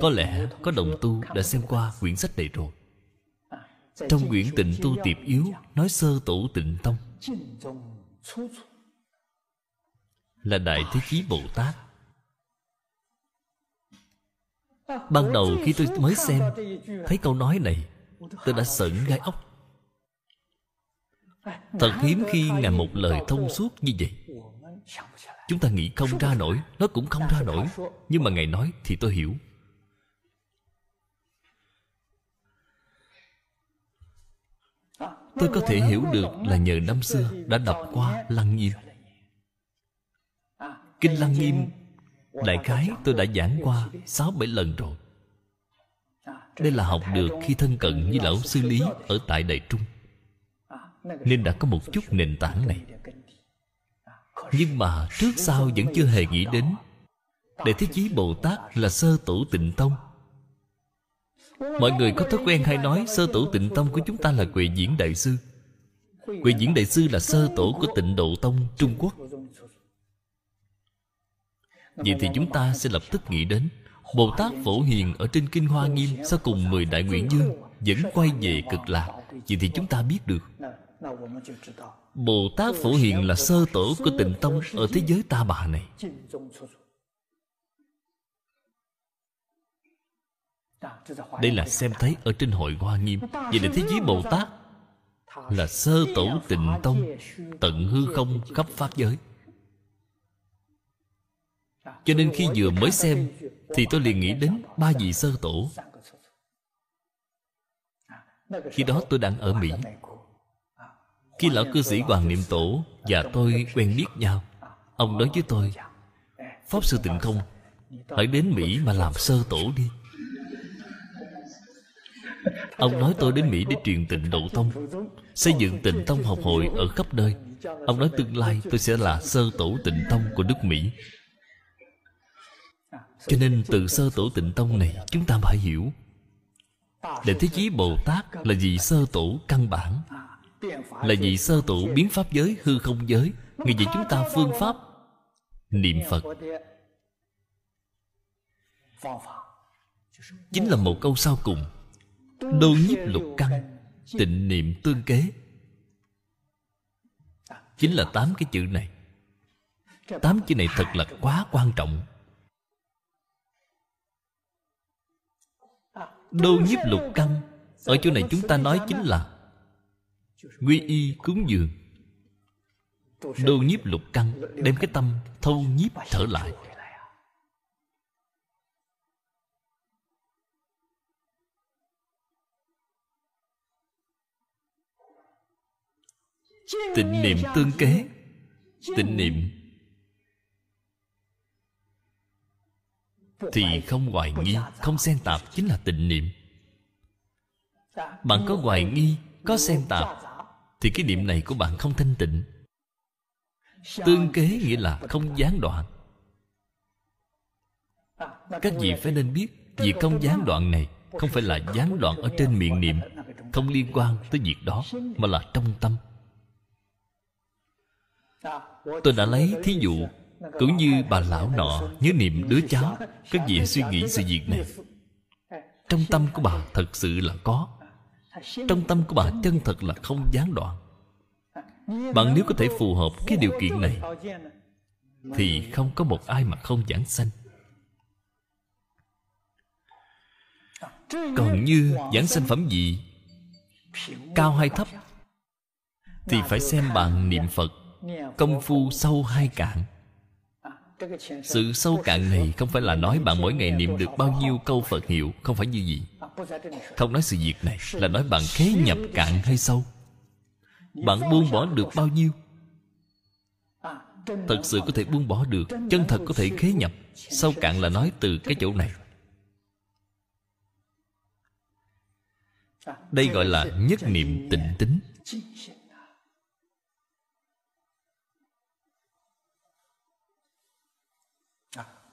có lẽ có đồng tu đã xem qua quyển sách này rồi. Trong quyển tịnh tu tiệp yếu, nói sơ tổ tịnh tông, là đại thế chí bồ tát. Ban đầu khi tôi mới xem, thấy câu nói này tôi đã sợn gai ốc. Thật hiếm khi ngài một lời thông suốt như vậy. Chúng ta nghĩ không ra nổi nó cũng không ra nổi. Nhưng mà ngài nói thì tôi hiểu. Tôi có thể hiểu được là nhờ năm xưa đã đọc qua lăng nghiêm. Kinh lăng nghiêm đại khái tôi đã giảng qua sáu bảy lần rồi đây là học được khi thân cận với lão sư lý ở tại đại trung. Nên đã có một chút nền tảng này. Nhưng mà trước sau vẫn chưa hề nghĩ đến. Để thế chí bồ tát là sơ tổ tịnh tông. Mọi người có thói quen hay nói sơ tổ tịnh tông của chúng ta là quệ diễn đại sư. Quệ diễn đại sư là sơ tổ của tịnh độ tông, trung quốc. Vậy thì chúng ta sẽ lập tức nghĩ đến bồ tát phổ hiền ở trên kinh hoa nghiêm sau cùng mười đại nguyện dương vẫn quay về cực lạc, vậy thì chúng ta biết được. Bồ tát phổ hiền là sơ tổ của tịnh tông ở thế giới ta bà này. Đây là xem thấy ở trên hội hoa nghiêm. Vậy là thế giới bồ tát là sơ tổ tịnh tông, tận hư không khắp pháp giới cho nên khi vừa mới xem, thì tôi liền nghĩ đến ba vị sơ tổ. Khi đó tôi đang ở mỹ. Khi lão cư sĩ hoàng niệm tổ và tôi quen biết nhau, ông nói với tôi, pháp sư tịnh không, hãy đến mỹ mà làm sơ tổ đi. Ông nói tôi đến mỹ để truyền tịnh độ tông, xây dựng tịnh tông học hội ở khắp nơi. Ông nói tương lai tôi sẽ là sơ tổ tịnh tông của nước mỹ cho nên từ sơ tổ tịnh tông này chúng ta phải hiểu. Để thế chí bồ tát là gì sơ tổ căn bản, là vị sơ tổ biến pháp giới, hư không giới, người dạy chúng ta phương pháp, niệm phật. Chính là một câu sau cùng. Đô nhiếp lục căn, tịnh niệm tương kế. Chính là tám cái chữ này. Tám chữ này thật là quá quan trọng. Đô nhiếp lục căn ở chỗ này chúng ta nói chính là quy y cúng dường. Đô nhiếp lục căn đem cái tâm thâu nhiếp trở lại. Tịnh niệm tương kế. Tịnh niệm thì không hoài nghi không xen tạp chính là tịnh niệm. Bạn có hoài nghi có xen tạp thì cái niệm này của bạn không thanh tịnh. Tương kế nghĩa là không gián đoạn. Các vị phải nên biết việc không gián đoạn này không phải là gián đoạn ở trên miệng niệm không liên quan tới việc đó mà là trong tâm. Tôi đã lấy thí dụ cũng như bà lão nọ nhớ niệm đứa cháu các vị suy nghĩ sự việc này. Trong tâm của bà thật sự là có. trong tâm của bà chân thật là không gián đoạn. bạn nếu có thể phù hợp cái điều kiện này thì không có một ai mà không giảng sanh. Còn như giảng sanh phẩm gì? Cao hay thấp? Thì phải xem bạn niệm phật công phu sâu hay cạn sự sâu cạn này không phải là nói bạn mỗi ngày niệm được bao nhiêu câu phật hiệu, không phải như vậy. Không nói sự việc này, là nói bạn khế nhập cạn hay sâu. Bạn buông bỏ được bao nhiêu? Thật sự có thể buông bỏ được, chân thật có thể khế nhập. Sâu cạn là nói từ cái chỗ này. Đây gọi là nhất niệm tịnh tính.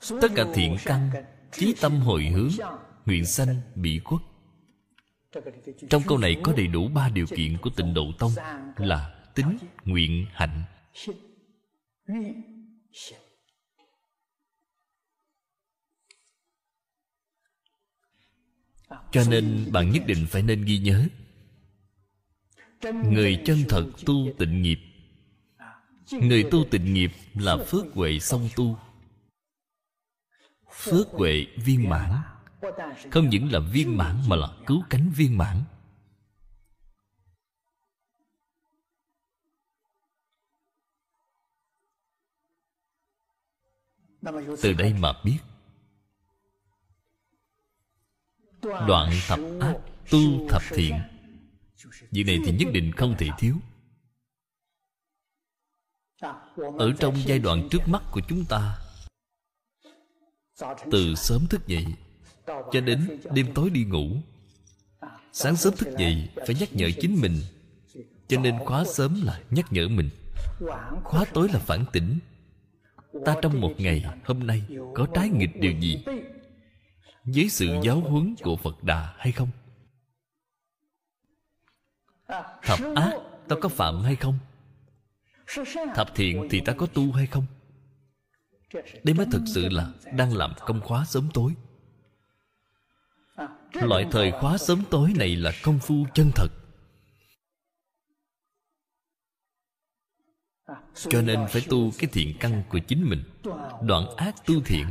Tất cả thiện căn, trí tâm hồi hướng, nguyện sanh bị quốc trong câu này có đầy đủ ba điều kiện của tịnh độ tông là tính, nguyện, hạnh. Cho nên bạn nhất định phải nên ghi nhớ. Người chân thật tu tịnh nghiệp. Người tu tịnh nghiệp là phước huệ song tu phước huệ viên mãn. Không những là viên mãn mà là cứu cánh viên mãn. Từ đây mà biết, đoạn thập ác tu thập thiện. Việc này thì nhất định không thể thiếu. Ở trong giai đoạn trước mắt của chúng ta từ sớm thức dậy, cho đến đêm tối đi ngủ. Sáng sớm thức dậy, phải nhắc nhở chính mình. Cho nên khóa sớm là nhắc nhở mình. Khóa tối là phản tỉnh. Ta trong một ngày hôm nay có trái nghịch điều gì? Với sự giáo huấn của phật đà hay không? Thập ác, ta có phạm hay không? Thập thiện thì ta có tu hay không? Đây mới thực sự là đang làm công khóa sớm tối. Loại thời khóa sớm tối này là công phu chân thật. Cho nên phải tu cái thiện căn của chính mình, đoạn ác tu thiện.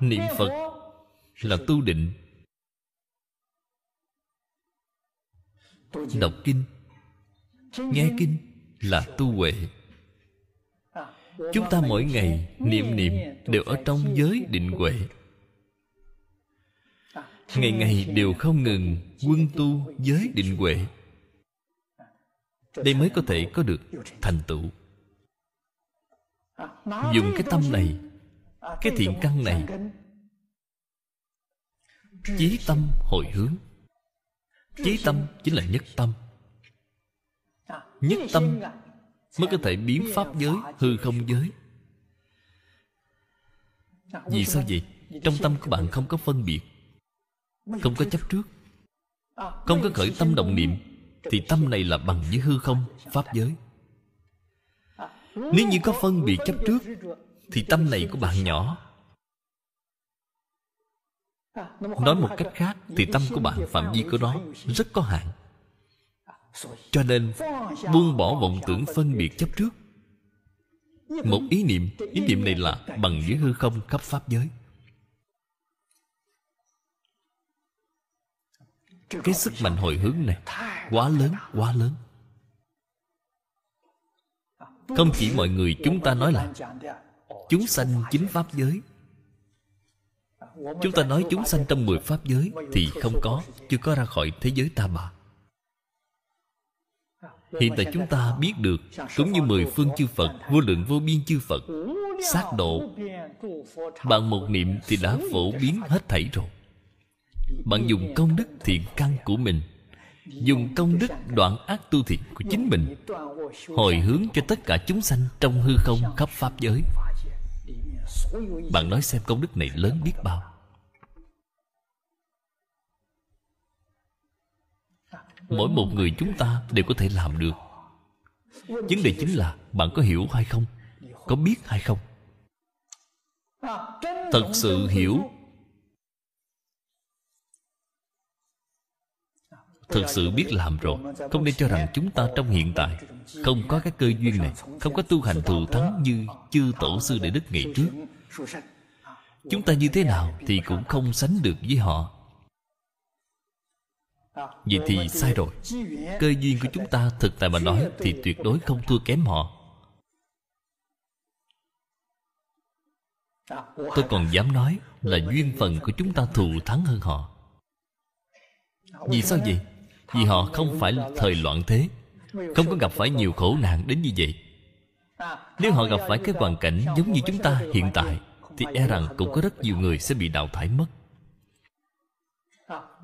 Niệm phật là tu định. Đọc kinh, nghe kinh là tu huệ chúng ta mỗi ngày niệm niệm đều ở trong giới định huệ. Ngày ngày đều không ngừng quân tu giới định huệ. Đây mới có thể có được thành tựu. Dùng cái tâm này, cái thiện căn này, chí tâm hồi hướng. Chí tâm chính là nhất tâm. Nhất tâm mới có thể biến pháp giới hư không giới. Vì sao vậy? Trong tâm của bạn không có phân biệt, không có chấp trước, không có khởi tâm động niệm, thì tâm này là bằng với hư không, pháp giới. Nếu như có phân biệt chấp trước, thì tâm này của bạn nhỏ. Nói một cách khác, thì tâm của bạn phạm vi của nó rất có hạn cho nên, buông bỏ vọng tưởng phân biệt chấp trước. Một ý niệm ý niệm này là bằng với hư không khắp pháp giới. Cái sức mạnh hồi hướng này, quá lớn quá lớn. Không chỉ mọi người chúng ta nói là chúng sanh chính pháp giới. Chúng ta nói chúng sanh trong mười pháp giới thì không có, chưa có ra khỏi thế giới ta bà hiện tại chúng ta biết được, cũng như mười phương chư phật, vô lượng vô biên chư phật, sát độ bằng một niệm thì đã phổ biến hết thảy rồi. Bạn dùng công đức thiện căn của mình, dùng công đức đoạn ác tu thiện của chính mình, hồi hướng cho tất cả chúng sanh trong hư không khắp pháp giới. Bạn nói xem công đức này lớn biết bao. Mỗi một người chúng ta đều có thể làm được. Vấn đề chính là bạn có hiểu hay không? Có biết hay không? Thật sự hiểu. Thực sự biết làm rồi. Không nên cho rằng chúng ta trong hiện tại không có cái cơ duyên này, không có tu hành thù thắng như chư tổ sư đại đức ngày trước. Chúng ta như thế nào thì cũng không sánh được với họ vậy thì sai rồi. Cơ duyên của chúng ta thực tại mà nói thì tuyệt đối không thua kém họ. Tôi còn dám nói là duyên phần của chúng ta thù thắng hơn họ. Vì sao vậy? Vì họ không phải thời loạn thế. Không có gặp phải nhiều khổ nạn đến như vậy. Nếu họ gặp phải cái hoàn cảnh giống như chúng ta hiện tại, thì e rằng cũng có rất nhiều người sẽ bị đào thải mất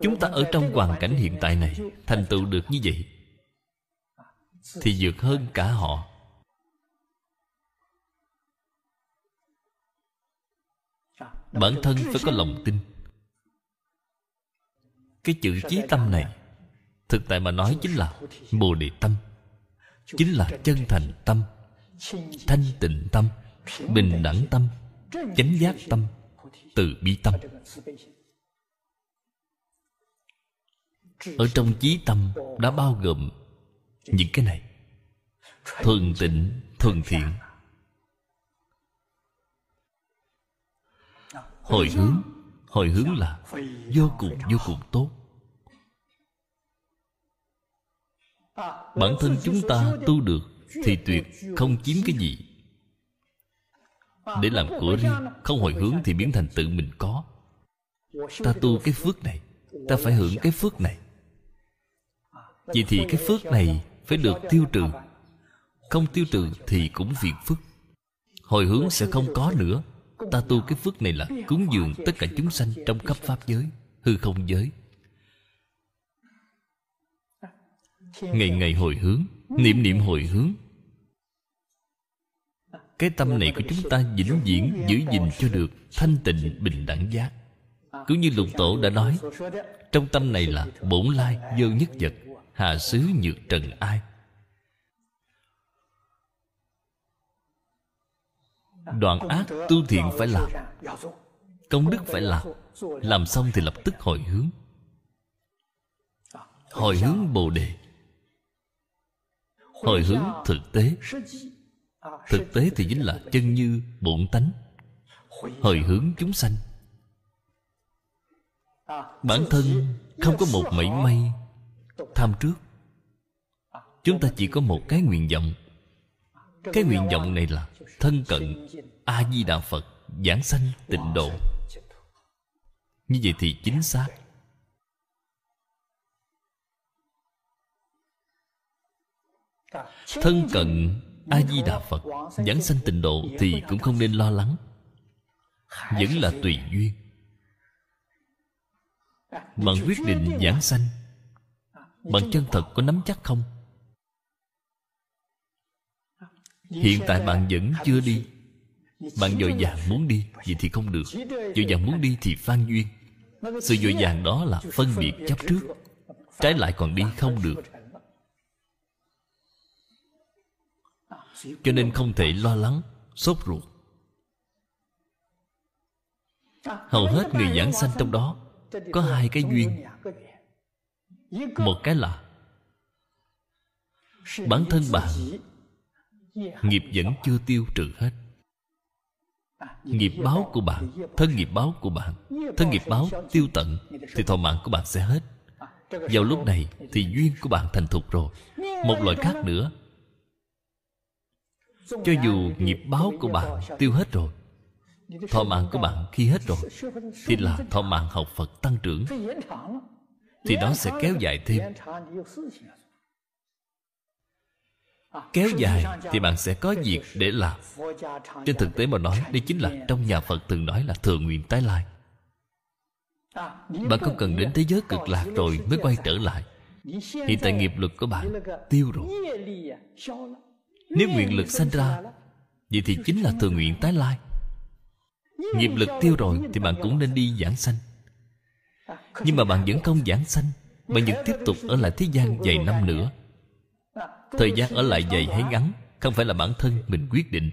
chúng ta ở trong hoàn cảnh hiện tại này, thành tựu được như vậy, thì vượt hơn cả họ. Bản thân phải có lòng tin. Cái chữ chí tâm này, thực tại mà nói chính là bồ đề tâm, chính là chân thành tâm, thanh tịnh tâm, bình đẳng tâm, chánh giác tâm, từ bi tâm. Ở trong chí tâm đã bao gồm những cái này. Thuần tịnh thuần thiện. Hồi hướng hồi hướng là vô cùng vô cùng tốt. Bản thân chúng ta tu được thì tuyệt không chiếm cái gì. Để làm của riêng, không hồi hướng thì biến thành tự mình có. Ta tu cái phước này, ta phải hưởng cái phước này vì thì cái phước này phải được tiêu trừ. Không tiêu trừ thì cũng phiền phức hồi hướng sẽ không có nữa. Ta tu cái phước này là cúng dường tất cả chúng sanh trong khắp pháp giới, hư không giới. Ngày ngày hồi hướng, niệm niệm hồi hướng. Cái tâm này của chúng ta vĩnh viễn giữ gìn cho được thanh tịnh bình đẳng giác. Cứ như lục tổ đã nói, trong tâm này là bổn lai vô nhất vật hạ xứ nhược trần ai. Đoạn ác tu thiện phải làm. công đức phải làm. Làm xong thì lập tức hồi hướng. Hồi hướng bồ đề. Hồi hướng thực tế. thực tế thì chính là chân như bổn tánh. Hồi hướng chúng sanh. Bản thân không có một mảy may tham trước. Chúng ta chỉ có một cái nguyện vọng. Cái nguyện vọng này là thân cận a di đà phật, giảng sanh tịnh độ. Như vậy thì chính xác. Thân cận a di đà phật, giảng sanh tịnh độ thì cũng không nên lo lắng. Vẫn là tùy duyên. Bạn quyết định giảng sanh bạn chân thật có nắm chắc không? Hiện tại bạn vẫn chưa đi. bạn dội vàng muốn đi Vậy thì không được. Dội vàng muốn đi thì phan duyên. Sự dội vàng đó là phân biệt chấp trước. Trái lại còn đi không được. Cho nên không thể lo lắng Sốt ruột. Hầu hết người giảng sanh trong đó Có hai cái duyên một cái là Bản thân bạn Nghiệp vẫn chưa tiêu trừ hết. Nghiệp báo của bạn, Thân nghiệp báo của bạn, Thân nghiệp báo tiêu tận Thì thọ mạng của bạn sẽ hết. Vào lúc này thì duyên của bạn thành thục rồi. Một loại khác nữa. Cho dù nghiệp báo của bạn tiêu hết rồi, Thọ mạng của bạn khi hết rồi, Thì là thọ mạng học Phật tăng trưởng. Thì nó sẽ kéo dài thêm. Kéo dài thì bạn sẽ có việc để làm. Trên thực tế mà nói, đây chính là trong nhà phật thường nói là thường nguyện tái lai. Bạn không cần đến thế giới cực lạc rồi mới quay trở lại. Hiện tại nghiệp lực của bạn tiêu rồi. Nếu nguyện lực sanh ra, vậy thì chính là thường nguyện tái lai. Nghiệp lực tiêu rồi thì bạn cũng nên đi giảng sanh nhưng mà bạn vẫn không giảng sanh, bạn vẫn tiếp tục ở lại thế gian vài năm nữa. Thời gian ở lại dày hay ngắn, không phải là bản thân mình quyết định,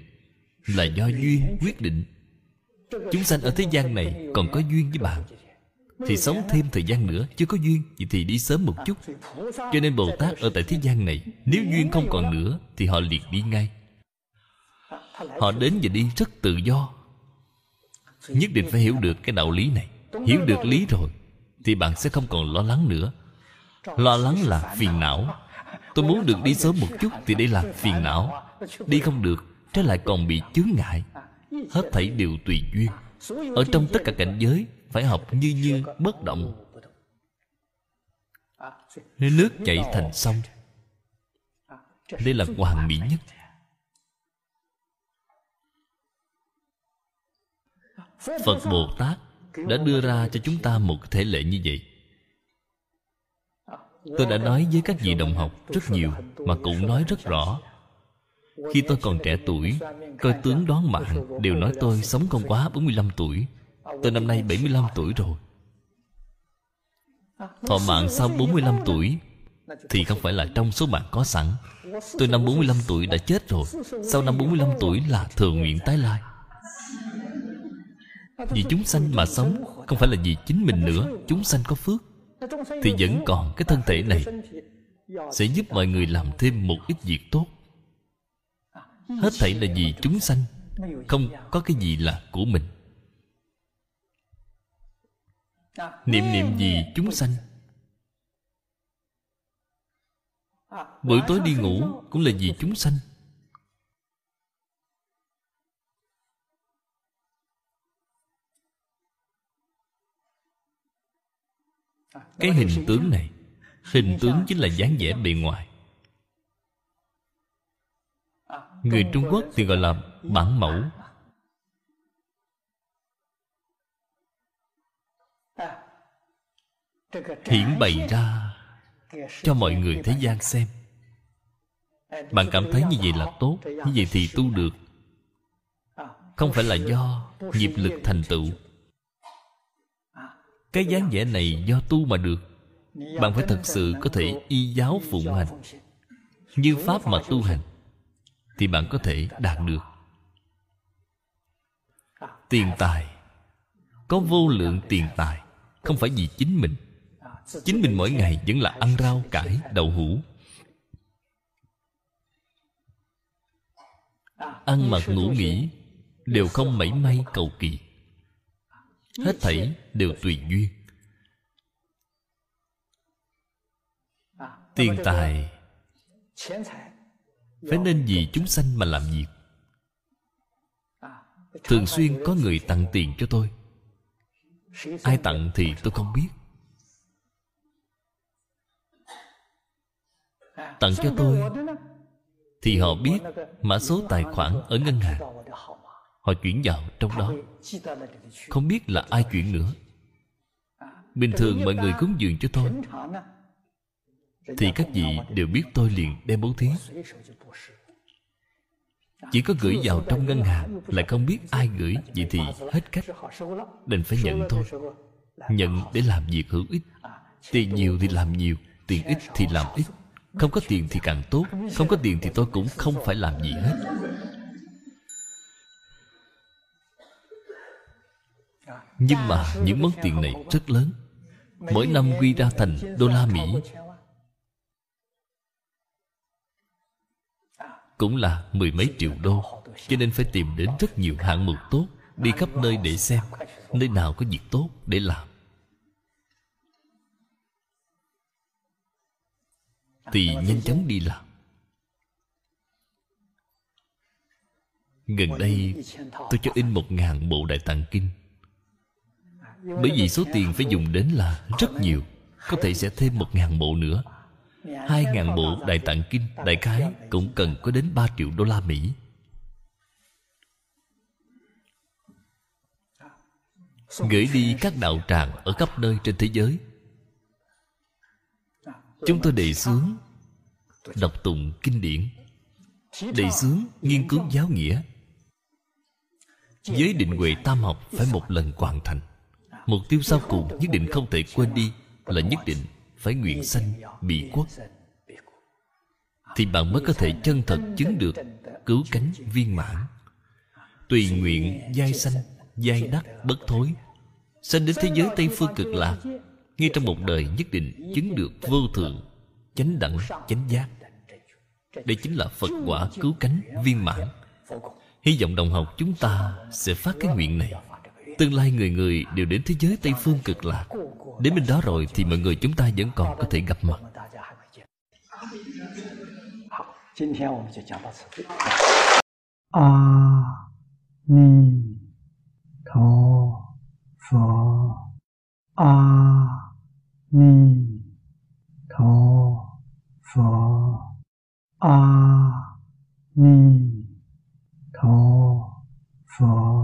là do duyên quyết định. Chúng sanh ở thế gian này còn có duyên với bạn, thì sống thêm thời gian nữa chưa có duyên vậy thì đi sớm một chút. Cho nên bồ tát ở tại thế gian này, nếu duyên không còn nữa, thì họ liền đi ngay. Họ đến và đi rất tự do. Nhất định phải hiểu được cái đạo lý này, hiểu được lý rồi thì bạn sẽ không còn lo lắng nữa. Lo lắng là phiền não. Tôi muốn được đi sớm một chút thì đây là phiền não. Đi không được, trái lại còn bị chướng ngại. Hết thảy đều tùy duyên. Ở trong tất cả cảnh giới, phải học như như bất động. Nước chảy thành sông. Đây là hoàn mỹ nhất. Phật bồ tát đã đưa ra cho chúng ta một thể lệ như vậy. Tôi đã nói với các vị đồng học rất nhiều mà cũng nói rất rõ. Khi tôi còn trẻ tuổi Coi tướng đoán mạng Đều nói tôi sống không quá 45 tuổi. Tôi năm nay 75 tuổi rồi. Thọ mạng sau 45 tuổi Thì không phải là trong số mạng có sẵn. Tôi năm 45 tuổi đã chết rồi, Sau năm 45 tuổi là thường nguyện tái lai. Vì chúng sanh mà sống, Không phải là vì chính mình nữa, Chúng sanh có phước, Thì vẫn còn cái thân thể này. Sẽ giúp mọi người làm thêm một ít việc tốt. Hết thảy là vì chúng sanh, Không có cái gì là của mình. Niệm niệm gì chúng sanh. Buổi tối đi ngủ Cũng là vì chúng sanh. Cái hình tướng này Hình tướng chính là dáng vẻ bề ngoài. Người Trung Quốc thì gọi là bản mẫu. Hiển bày ra Cho mọi người thế gian xem. Bạn cảm thấy như vậy là tốt Như vậy thì tu được. Không phải là do nghiệp lực thành tựu cái dáng vẻ này do tu mà được. Bạn phải thật sự có thể y giáo phụng hành. Như Pháp mà tu hành, thì bạn có thể đạt được. Tiền tài. Có vô lượng tiền tài, không phải vì chính mình. Chính mình mỗi ngày vẫn là ăn rau, cải, đậu hũ. Ăn mặc ngủ nghỉ đều không mảy may cầu kỳ hết thảy đều tùy duyên. Tiền tài phải nên vì chúng sanh mà làm việc. Thường xuyên có người tặng tiền cho tôi. Ai tặng thì tôi không biết. Tặng cho tôi thì họ biết mã số tài khoản ở ngân hàng họ chuyển vào trong đó. Không biết là ai chuyển nữa. Bình thường mọi người cúng dường cho tôi. Thì các vị đều biết tôi liền đem bố thí. Chỉ có gửi vào trong ngân hàng, là không biết ai gửi, vậy thì hết cách. Đành phải nhận thôi. Nhận để làm việc hữu ích. Tiền nhiều thì làm nhiều, tiền ít thì làm ít. Không có tiền thì càng tốt, không có tiền thì tôi cũng không phải làm gì hết. Nhưng mà những món tiền này rất lớn. Mỗi năm quy ra thành đô la mỹ. Cũng là mười mấy triệu đô, cho nên phải tìm đến rất nhiều hạng mục tốt, đi khắp nơi để xem nơi nào có việc tốt để làm. Thì nhanh chóng đi làm. Gần đây, tôi cho in một ngàn bộ đại tạng kinh bởi vì số tiền phải dùng đến là rất nhiều, có thể sẽ thêm một ngàn bộ nữa. Hai ngàn bộ đại tạng kinh, đại khái cũng cần có đến ba triệu đô la mỹ. Gửi đi các đạo tràng ở khắp nơi trên thế giới. Chúng tôi đề xướng, đọc tụng kinh điển. Đề xướng nghiên cứu giáo nghĩa. Giới định huệ tam học phải một lần hoàn thành mục tiêu sau cùng nhất định không thể quên đi là nhất định phải nguyện sanh bị quốc thì bạn mới có thể chân thật chứng được cứu cánh viên mãn. Tùy nguyện giai sanh, giai đắc bất thối, sanh đến thế giới tây phương cực lạc, ngay trong một đời nhất định chứng được vô thượng, chánh đẳng, chánh giác. Đây chính là phật quả cứu cánh viên mãn. Hy vọng đồng học chúng ta sẽ phát cái nguyện này. Tương lai người người đều đến thế giới Tây Phương cực lạc. Đến bên đó rồi thì mọi người chúng ta vẫn còn có thể gặp mặt. A Ni Tho Phở A Ni Tho Phở A Ni Tho Phật.